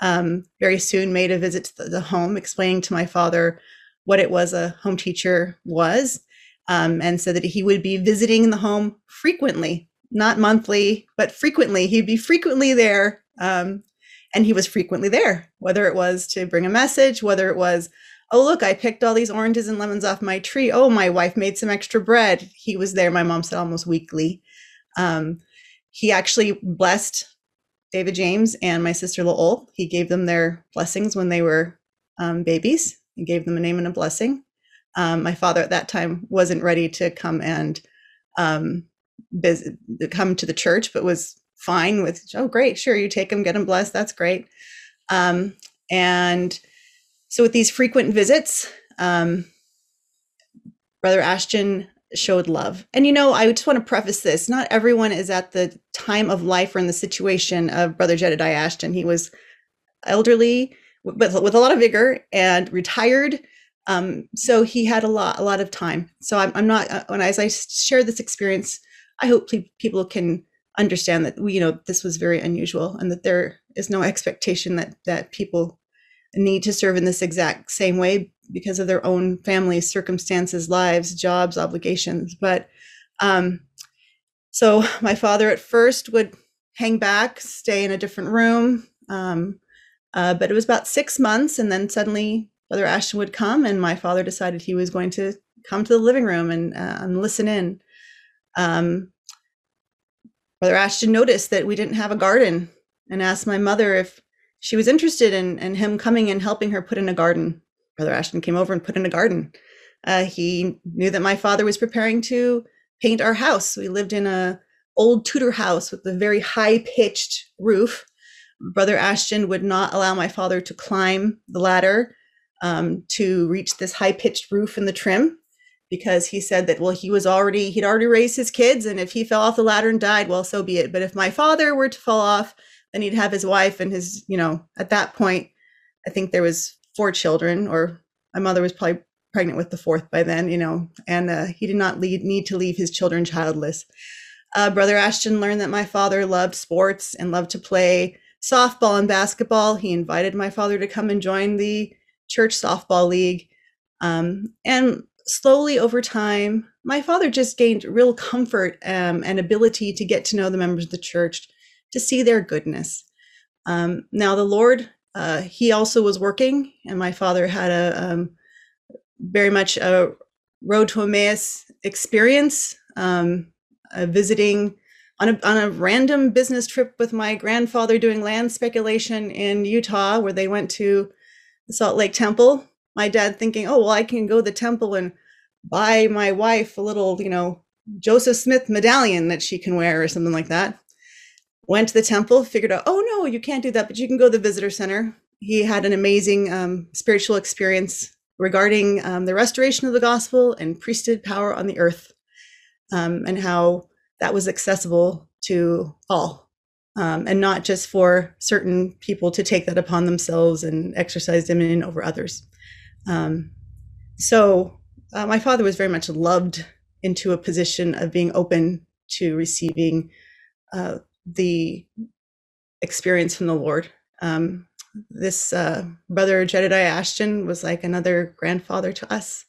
um, very soon made a visit to the, the, home, explaining to my father what it was a home teacher was, um, and said that he would be visiting the home frequently, not monthly, but frequently. He'd be frequently there. Um, and he was frequently there, whether it was to bring a message, whether it was, oh, look, I picked all these oranges and lemons off my tree. Oh, my wife made some extra bread. He was there, my mom said, almost weekly. Um, he actually blessed David James and my sister Laol. He gave them their blessings when they were um, babies. He gave them a name and a blessing. Um, my father at that time wasn't ready to come and um, come to the church, but was fine with, oh, great, sure, you take him, get him blessed, that's great. Um, and so with these frequent visits, um, Brother Ashton showed love. And you know, I just want to preface this not everyone is at the time of life or in the situation of Brother Jedediah Ashton. He was elderly, but with a lot of vigor and retired. Um, so he had a lot, a lot of time. So I'm, I'm not, uh, when as I share this experience, I hope pe- people can understand that we, you know, this was very unusual and that there is no expectation that that people need to serve in this exact same way because of their own families, circumstances, lives, jobs, obligations. But um, so my father at first would hang back, stay in a different room. Um, uh, but it was about six months, and then suddenly Brother Ashton would come, and my father decided he was going to come to the living room and, uh, and listen in. Um, Brother Ashton noticed that we didn't have a garden and asked my mother if she was interested in, in him coming and helping her put in a garden. Brother Ashton came over and put in a garden. Uh, he knew that my father was preparing to paint our house. We lived in a old Tudor house with a very high pitched roof. Brother Ashton would not allow my father to climb the ladder um, to reach this high pitched roof in the trim because he said that well he was already he'd already raised his kids and if he fell off the ladder and died well so be it. But if my father were to fall off then he'd have his wife and his you know at that point i think there was four children or my mother was probably pregnant with the fourth by then you know and uh, he did not lead, need to leave his children childless. Uh, brother ashton learned that my father loved sports and loved to play softball and basketball. He invited my father to come and join the church softball league um, and slowly over time, my father just gained real comfort um, and ability to get to know the members of the church, to see their goodness. Um, now, the Lord, uh, he also was working, and my father had a um, very much a road to Emmaus experience, um, visiting on a, on a random business trip with my grandfather doing land speculation in Utah, where they went to Salt Lake Temple my dad thinking, oh, well, I can go to the temple and buy my wife a little, you know, Joseph Smith medallion that she can wear or something like that. Went to the temple, figured out, oh, no, you can't do that, but you can go to the visitor center. He had an amazing um, spiritual experience regarding um, the restoration of the gospel and priesthood power on the earth um, and how that was accessible to all um, and not just for certain people to take that upon themselves and exercise dominion over others. Um, so uh, my father was very much loved into a position of being open to receiving uh, the experience from the Lord. Um, this uh, brother Jedediah Ashton was like another grandfather to us.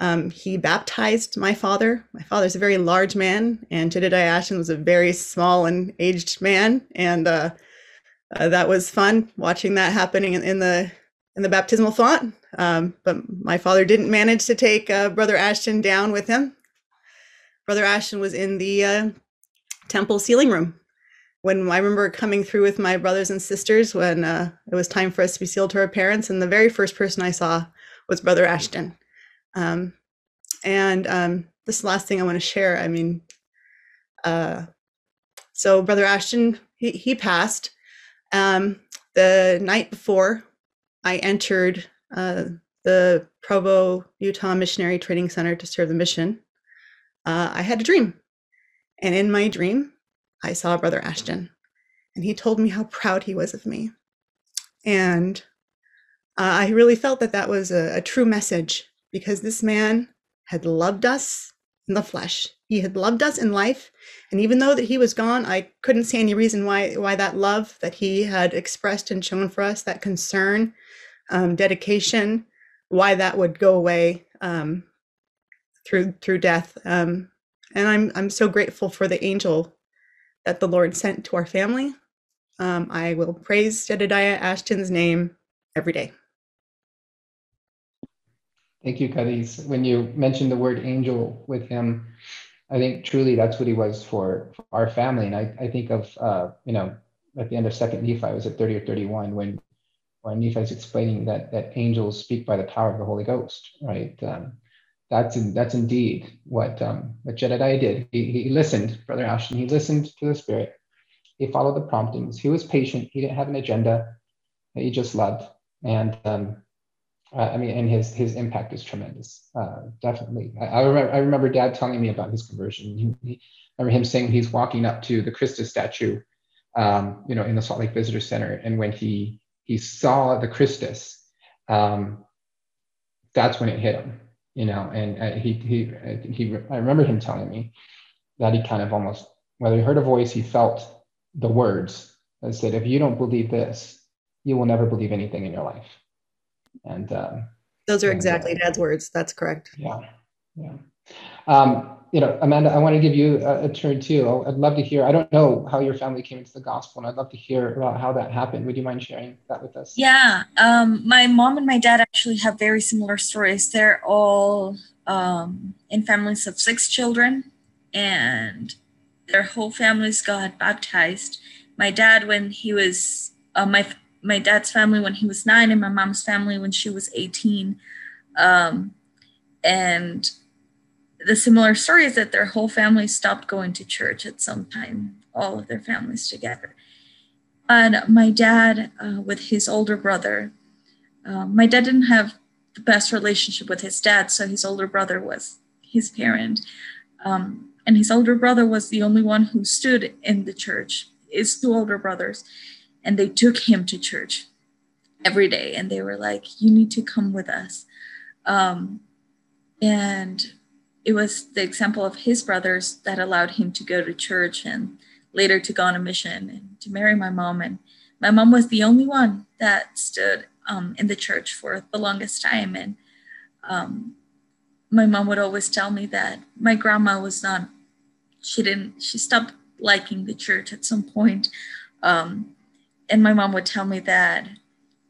Um, he baptized my father. My father's a very large man, and Jedediah Ashton was a very small and aged man, and uh, uh, that was fun watching that happening in, in the in the baptismal font. Um, but my father didn't manage to take uh, Brother Ashton down with him. Brother Ashton was in the uh, temple sealing room when I remember coming through with my brothers and sisters when uh, it was time for us to be sealed to our parents. And the very first person I saw was Brother Ashton. Um, and um, this last thing I want to share I mean, uh, so Brother Ashton, he, he passed. Um, the night before I entered uh, the Provo, Utah Missionary Training Center to serve the mission, uh, I had a dream. And in my dream, I saw Brother Ashton, and he told me how proud he was of me. And uh, I really felt that that was a, a true message because this man had loved us in the flesh. He had loved us in life, and even though that he was gone, I couldn't see any reason why why that love that he had expressed and shown for us, that concern, um, dedication, why that would go away um, through through death. Um, and I'm I'm so grateful for the angel that the Lord sent to our family um, I will praise Jedediah Ashton's name every day. Thank you, Cadiz. When you mentioned the word angel with him, I think truly that's what he was for, for our family. And I, I think of, uh, you know, at the end of Second Nephi, I was at 30 or 31 when when Nephi is explaining that that angels speak by the power of the Holy Ghost, right? Um, that's in, that's indeed what um, what Jedediah did. He, he listened, Brother Ashton. He listened to the Spirit. He followed the promptings. He was patient. He didn't have an agenda. He just loved. And um, uh, I mean, and his his impact is tremendous. Uh, definitely. I, I, remember I remember Dad telling me about his conversion. He, he, I remember him saying he's walking up to the Christus statue, um, you know, in the Salt Lake Visitor Center, and when he he saw the Christus, um, that's when it hit him you know, and uh, he, he, he, I remember him telling me that he kind of almost, whether he heard a voice, he felt the words that said, if you don't believe this, you will never believe anything in your life. And um, those are exactly and, uh, Dad's words. That's correct. Yeah. Yeah. Um, you know, Amanda, I want to give you a, a, turn too. I'd love to hear. I don't know how your family came into the gospel, and I'd love to hear about how that happened. Would you mind sharing that with us? Yeah, um, my mom and my dad actually have very similar stories. They're all um, in families of six children, and their whole families got baptized. My dad, when he was uh, my my dad's family when he was nine, and my mom's family when she was eighteen, um, and the similar story is that their whole family stopped going to church at some time, all of their families together. And my dad, uh, with his older brother, uh, my dad didn't have the best relationship with his dad, so his older brother was his parent. Um, and his older brother was the only one who stood in the church, his two older brothers, and they took him to church every day. And they were like, You need to come with us. Um, and it was the example of his brothers that allowed him to go to church and later to go on a mission and to marry my mom. And my mom was the only one that stood um, in the church for the longest time. And um, my mom would always tell me that my grandma was not, she didn't, she stopped liking the church at some point. Um, and my mom would tell me that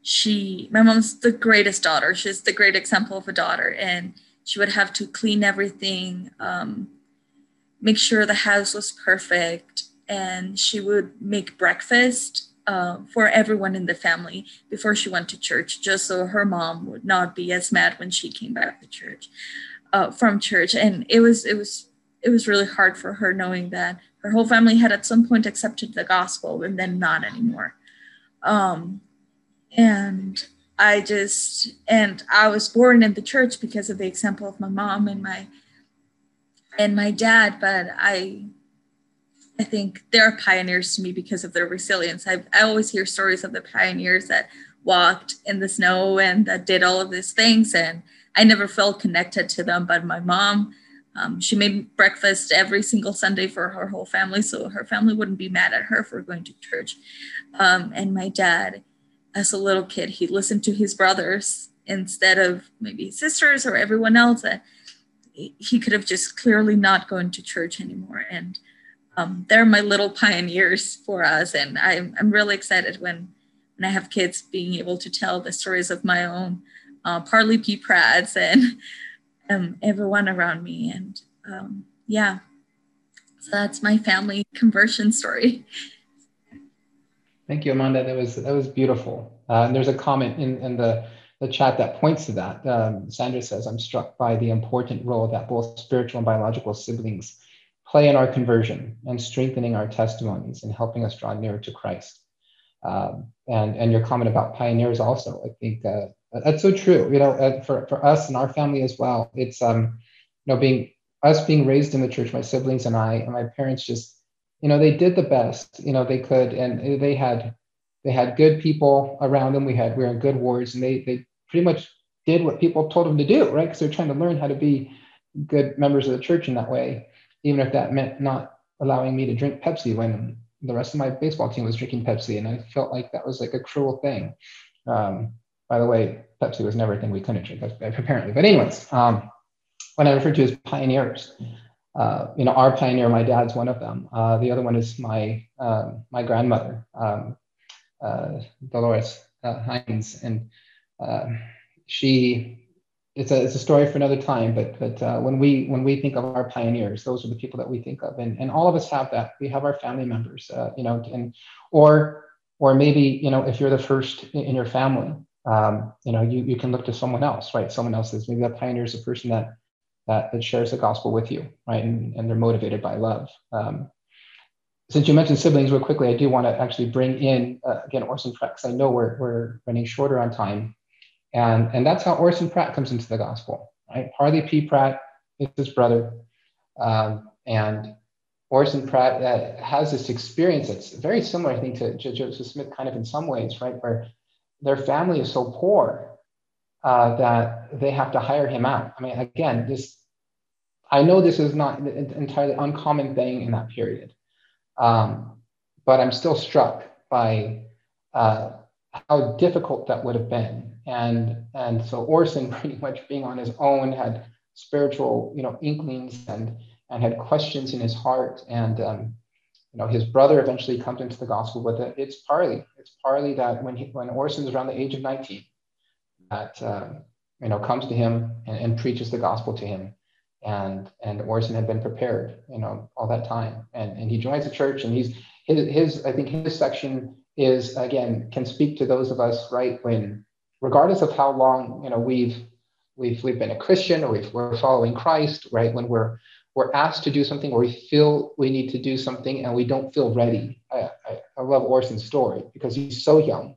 she, my mom's the greatest daughter. She's the great example of a daughter. And she would have to clean everything, um, make sure the house was perfect, and she would make breakfast uh, for everyone in the family before she went to church, just so her mom would not be as mad when she came back to church uh, from church. And it was it was it was really hard for her knowing that her whole family had at some point accepted the gospel and then not anymore. Um, and I just, and I was born in the church because of the example of my mom and my, and my dad, but I, I think they're pioneers to me because of their resilience. I, I always hear stories of the pioneers that walked in the snow and that did all of these things. And I never felt connected to them, but my mom, um, she made breakfast every single Sunday for her whole family, so her family wouldn't be mad at her for going to church. Um, and my dad, as a little kid, he listened to his brothers instead of maybe his sisters or everyone else. That he could have just clearly not gone to church anymore. And um, they're my little pioneers for us. And I'm, I'm really excited when, when I have kids being able to tell the stories of my own uh, Parley P. Pratts and um, everyone around me. And um, yeah, so that's my family conversion story. Thank you, Amanda. That was that was beautiful. Uh, and there's a comment in, in the, the chat that points to that. Um, Sandra says, I'm struck by the important role that both spiritual and biological siblings play in our conversion and strengthening our testimonies and helping us draw nearer to Christ. Um, and, and your comment about pioneers also, I think uh, that's so true. You know, uh, for, for us and our family as well, it's, um, you know, being us being raised in the church, my siblings and I, and my parents just you know they did the best you know they could and they had they had good people around them. We had we were in good wards and they they pretty much did what people told them to do right? Because they're trying to learn how to be good members of the church in that way even if that meant not allowing me to drink pepsi when the rest of my baseball team was drinking pepsi and i felt like that was like a cruel thing. Um, by the way pepsi was never a thing we couldn't drink apparently. But anyways um, when i refer to as pioneers uh, you know, our pioneer, my dad's one of them. Uh, the other one is my uh, my grandmother, um, uh, Dolores uh, Hines, and she. It's a, it's a story for another time, but but when we when we think of our pioneers, those are the people that we think of, and, and all of us have that. We have our family members, you know, and or or maybe you know if you're the first in your family, um, you know, you, you can look to someone else, right? Someone else is maybe that pioneer is the person that that, that shares the gospel with you, right? And, and they're motivated by love. Um, since you mentioned siblings real quickly, I do want to actually bring in, uh, again, Orson Pratt, because I know we're, we're running shorter on time. And, and that's how Orson Pratt comes into the gospel, right? Parley P. Pratt is his brother. Um, and Orson Pratt uh, has this experience that's very similar, I think, to, Joseph Smith, kind of in some ways, right? Where their family is so poor uh, that they have to hire him out. I mean, again, this I know this is not an entirely uncommon thing in that period, um, but I'm still struck by uh, how difficult that would have been. And and so Orson, pretty much being on his own, had spiritual, you know, inklings and and had questions in his heart. And um, you know, his brother eventually comes into the gospel but it. It's Parley. It's Parley that when he, when Orson's around the age of 19, that uh, you know comes to him and, and preaches the gospel to him and and Orson had been prepared, you know, all that time. And and he joins the church, and he's his his I think his section is again can speak to those of us right when, regardless of how long you know we've we've we've been a Christian or we've, we're following Christ, right? When we're we're asked to do something or we feel we need to do something and we don't feel ready. I, I, I love Orson's story because he's so young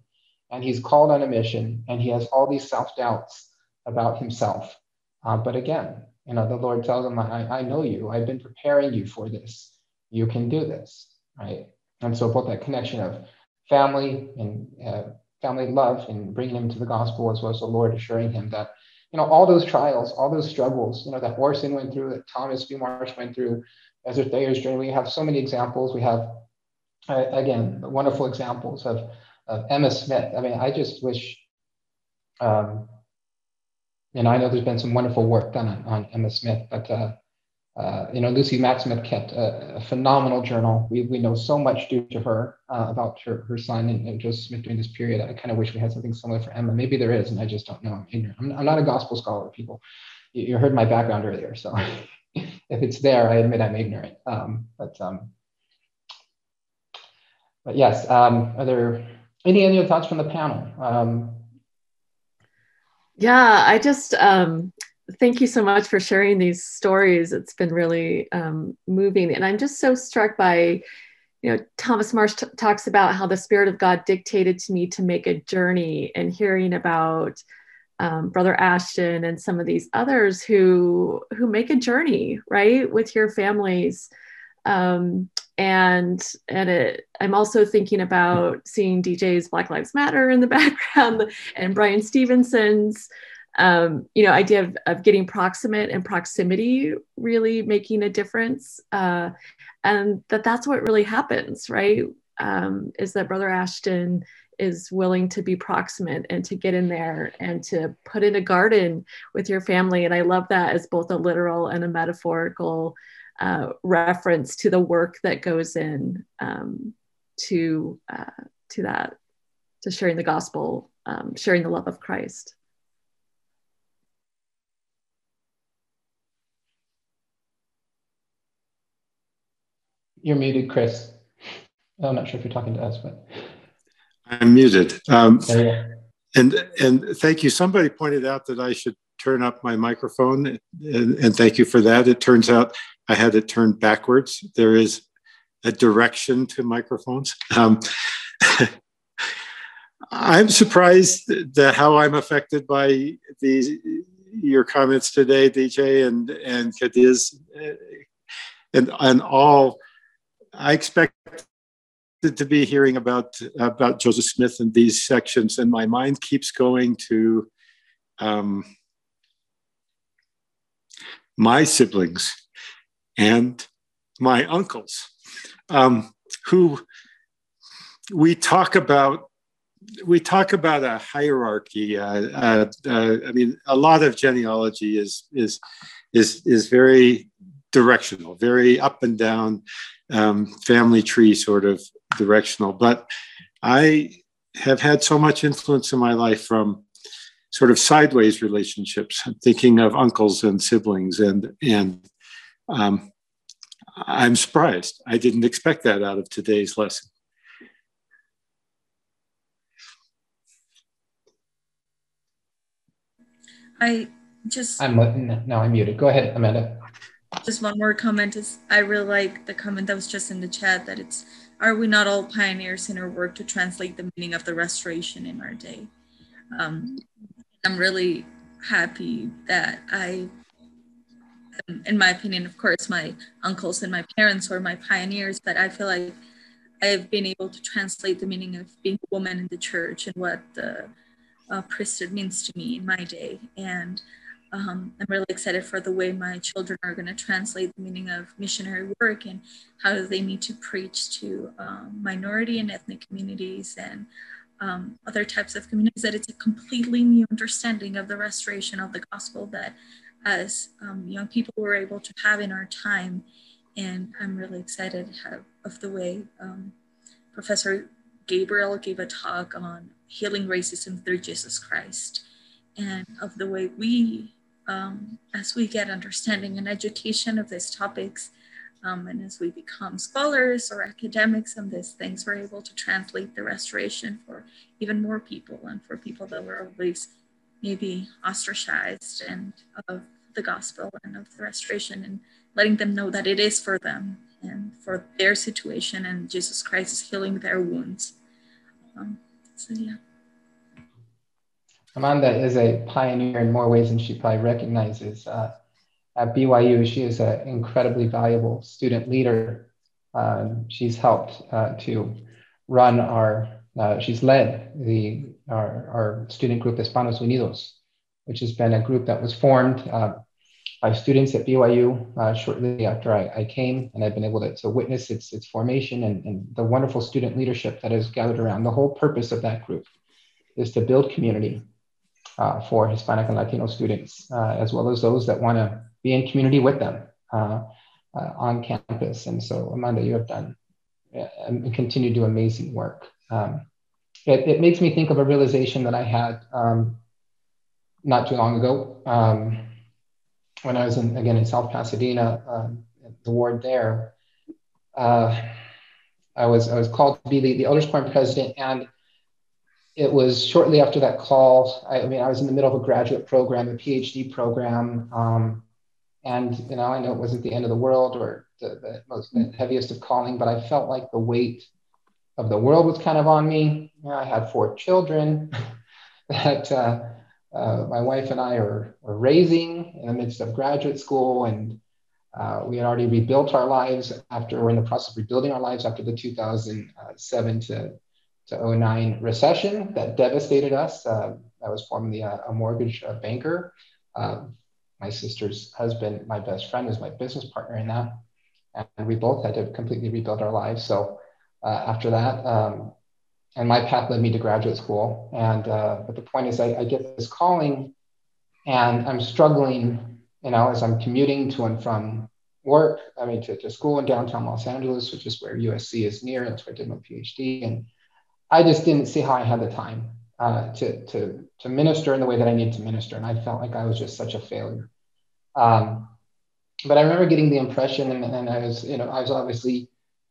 and he's called on a mission and he has all these self doubts about himself. Uh, but again, you know, the Lord tells him, I, I know you. I've been preparing you for this. You can do this, right? And so both that connection of family and uh, family love and bringing him to the gospel as well as the Lord assuring him that, you know, all those trials, all those struggles, you know, that Orson went through, that Thomas B. Marsh went through, Ezra Thayer's journey. We have so many examples. We have, uh, again, wonderful examples of, of Emma Smith. I mean, I just wish um, know, I know there's been some wonderful work done on, on Emma Smith, but uh, uh, you know, Lucy Mack Smith kept a, a, phenomenal journal. We, we know so much due to her uh, about her, her son and, and, Joseph Smith during this period. I kind of wish we had something similar for Emma. Maybe there is, and I just don't know. I'm ignorant. I'm, I'm not a gospel scholar, people. You, you, heard my background earlier, so if it's there, I admit I'm ignorant. Um, but um, but yes, um, are there any other thoughts from the panel? Um, yeah, I just um, thank you so much for sharing these stories. It's been really um, moving, and I'm just so struck by, you know, Thomas Marsh t- talks about how the Spirit of God dictated to me to make a journey, and hearing about um, Brother Ashton and some of these others who who make a journey right with your families. Um, and and it, I'm also thinking about seeing DJ's Black Lives Matter in the background and Bryan Stevenson's um, you know idea of, of getting proximate and proximity really making a difference uh, and that that's what really happens right? Um, is that brother ashton is willing to be proximate and to get in there and to put in a garden with your family and i love that as both a literal and a metaphorical uh, reference to the work that goes in um, to uh, to that to sharing the gospel, um, sharing the love of Christ. You're muted, Chris. I'm not sure if you're talking to us, but I'm muted. Um, and and thank you. Somebody pointed out that I should turn up my microphone, and, and thank you for that. It turns out I had it turned backwards. There is a direction to microphones. Um, I'm surprised that how I'm affected by these your comments today, DJ and and Cadiz, and and all. I expected to be hearing about about Joseph Smith in these sections, and my mind keeps going to um, my siblings and my uncles, um, who we talk about. We talk about a hierarchy. Uh, uh, uh, I mean, a lot of genealogy is is is is very directional, very up and down, um, family tree sort of directional. But I have had so much influence in my life from sort of sideways relationships. I'm thinking of uncles and siblings, and and um, I'm surprised. I didn't expect that out of today's lesson. I just I'm now. I'm muted. Go ahead, Amanda. Just one more comment is I really like the comment that was just in the chat that it's are we not all pioneers in our work to translate the meaning of the restoration in our day? Um, I'm really happy that I, in my opinion, of course, my uncles and my parents were my pioneers, but I feel like I've been able to translate the meaning of being a woman in the church and what the uh, priesthood means to me in my day. And um, I'm really excited for the way my children are going to translate the meaning of missionary work and how they need to preach to um, minority and ethnic communities and um, other types of communities. That it's a completely new understanding of the restoration of the gospel that as um, young people were able to have in our time. And I'm really excited of the way um, Professor Gabriel gave a talk on healing racism through Jesus Christ and of the way we, um, as we get understanding and education of these topics, um, and as we become scholars or academics on these things, we're able to translate the restoration for even more people and for people that were always maybe ostracized and of the gospel and of the restoration and letting them know that it is for them and for their situation and Jesus Christ is healing their wounds. Um, so yeah. Amanda is a pioneer in more ways than she probably recognizes. Uh, at BYU, she is an incredibly valuable student leader. Um, she's helped uh, to run our, uh, she's led the our, our student group Hispanos Unidos, which has been a group that was formed uh, by students at BYU uh, shortly after I, I, came, and I've been able to, to witness its, its formation and, and the wonderful student leadership that has gathered around. The whole purpose of that group is to build community uh, for Hispanic and Latino students, uh, as well as those that want to be in community with them uh, uh, on campus. And so, Amanda, you have done and continue to do amazing work. Um, it, it, makes me think of a realization that I had um, not too long ago um, when I was in, again in South Pasadena, um, the ward there. Uh, I was I was called to be the, the elders quorum president, and it was shortly after that call. I, I, mean, I was in the middle of a graduate program, a PhD program, um, and you know, I know it wasn't the end of the world or the, the most the heaviest of calling, but I felt like the weight of the world was kind of on me. I had four children that uh, uh, my wife and I are, are raising in the midst of graduate school, and uh, we had already rebuilt our lives after we're in the process of rebuilding our lives after the 2007 to to 09 recession that devastated us. Uh, I was formerly a, a mortgage banker. Um, my sister's husband, my best friend, is my business partner in that. And we both had to completely rebuild our lives. So uh, after that, um, and my path led me to graduate school. And uh, but the point is, I, I get this calling, and I'm struggling, you know, as I'm commuting to and from work. I mean, to, to school in downtown Los Angeles, which is where USC is near. That's where I did my PhD. And I just didn't see how I had the time uh, to, to, to minister in the way that I needed to minister. And I felt like I was just such a failure. Um, but I remember getting the impression, and, and I was, you know, I was obviously,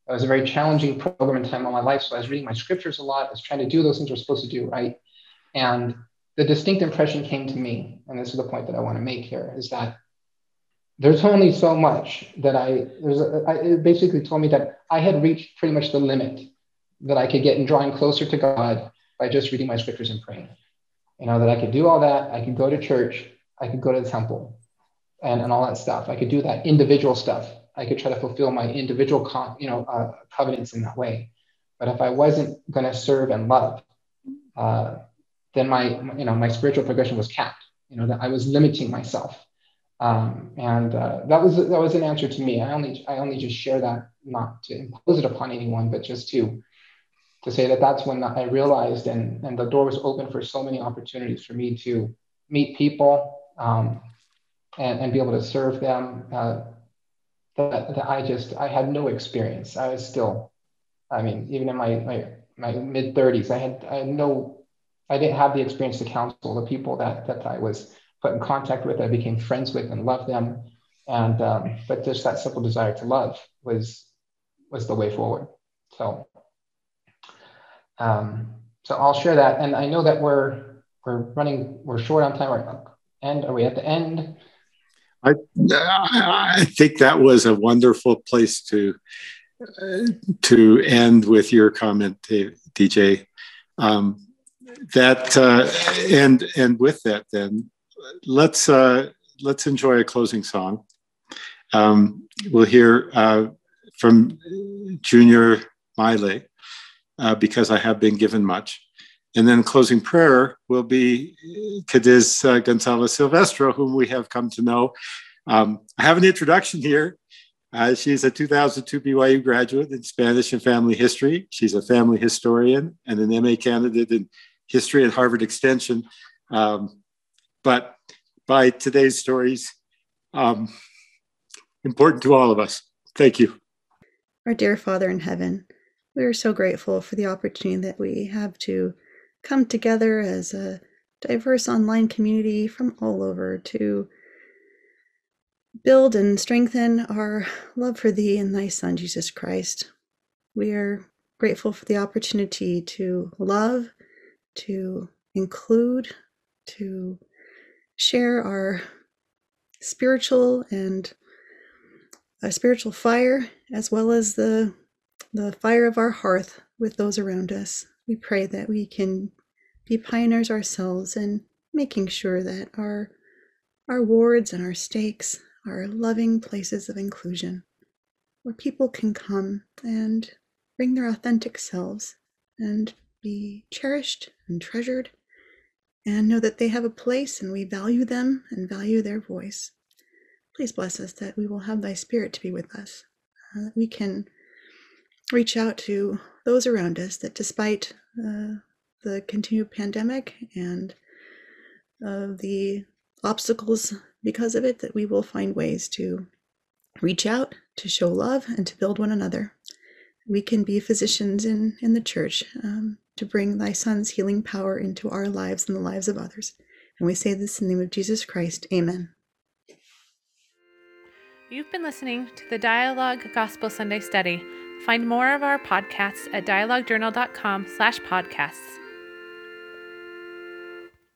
it was a very challenging program and time of my life. So I was reading my scriptures a lot. I was trying to do those things we're supposed to do, right? And the distinct impression came to me, and this is the point that I want to make here, is that there's only so much that I, there's a, I, it basically told me that I had reached pretty much the limit that I could get in drawing closer to God by just reading my scriptures and praying. You know, that I could do all that. I could go to church. I could go to the temple and, and all that stuff. I could do that individual stuff. I could try to fulfill my individual, you know, uh, covenants in that way. But if I wasn't going to serve and love, uh, then my, you know, my spiritual progression was capped. You know, that I was limiting myself. Um, and uh, that was that was an answer to me. I only I only just share that not to impose it upon anyone, but just to to say that that's when I realized and, and the door was open for so many opportunities for me to meet people um, and, and be able to serve them uh, that, that I just I had no experience. I was still, I mean, even in my my, my mid 30s, I had I had no I didn't have the experience to counsel the people that that I was put in contact with, I became friends with and loved them. And um, but just that simple desire to love was was the way forward. So um, so I'll share that. And I know that we're we're running we're short on time. We're end. Are we at the end? I I think that was a wonderful place to to end with your comment, DJ. Um, that uh, and and with that, then let's uh, let's enjoy a closing song. Um, we'll hear uh, from Junior Miley uh, because I have been given much. And then closing prayer will be Cadiz uh, Gonzalez Silvestro, whom we have come to know. Um, I have an introduction here. Uh, she's a 2002 BYU graduate in Spanish and family history. She's a family historian and an MA candidate in history at Harvard Extension. Um, but by today's stories, um, important to all of us. Thank you. Our dear Father in heaven, we are so grateful for the opportunity that we have to come together as a diverse online community from all over to build and strengthen our love for Thee and Thy Son, Jesus Christ. We are grateful for the opportunity to love, to include, to share our spiritual and a uh, spiritual fire as well as the the fire of our hearth with those around us. We pray that we can be pioneers ourselves in making sure that our our wards and our stakes are loving places of inclusion where people can come and bring their authentic selves and be cherished and treasured and know that they have a place and we value them and value their voice. Please bless us that we will have thy spirit to be with us, uh, that we can reach out to those around us that despite uh, the continued pandemic and uh, the obstacles because of it, that we will find ways to reach out, to show love, and to build one another. We can be physicians in, in the church um, to bring thy Son's healing power into our lives and the lives of others. And we say this in the name of Jesus Christ. Amen. You've been listening to the Dialogue Gospel Sunday Study. Find more of our podcasts at dialoguejournal.com slash podcasts.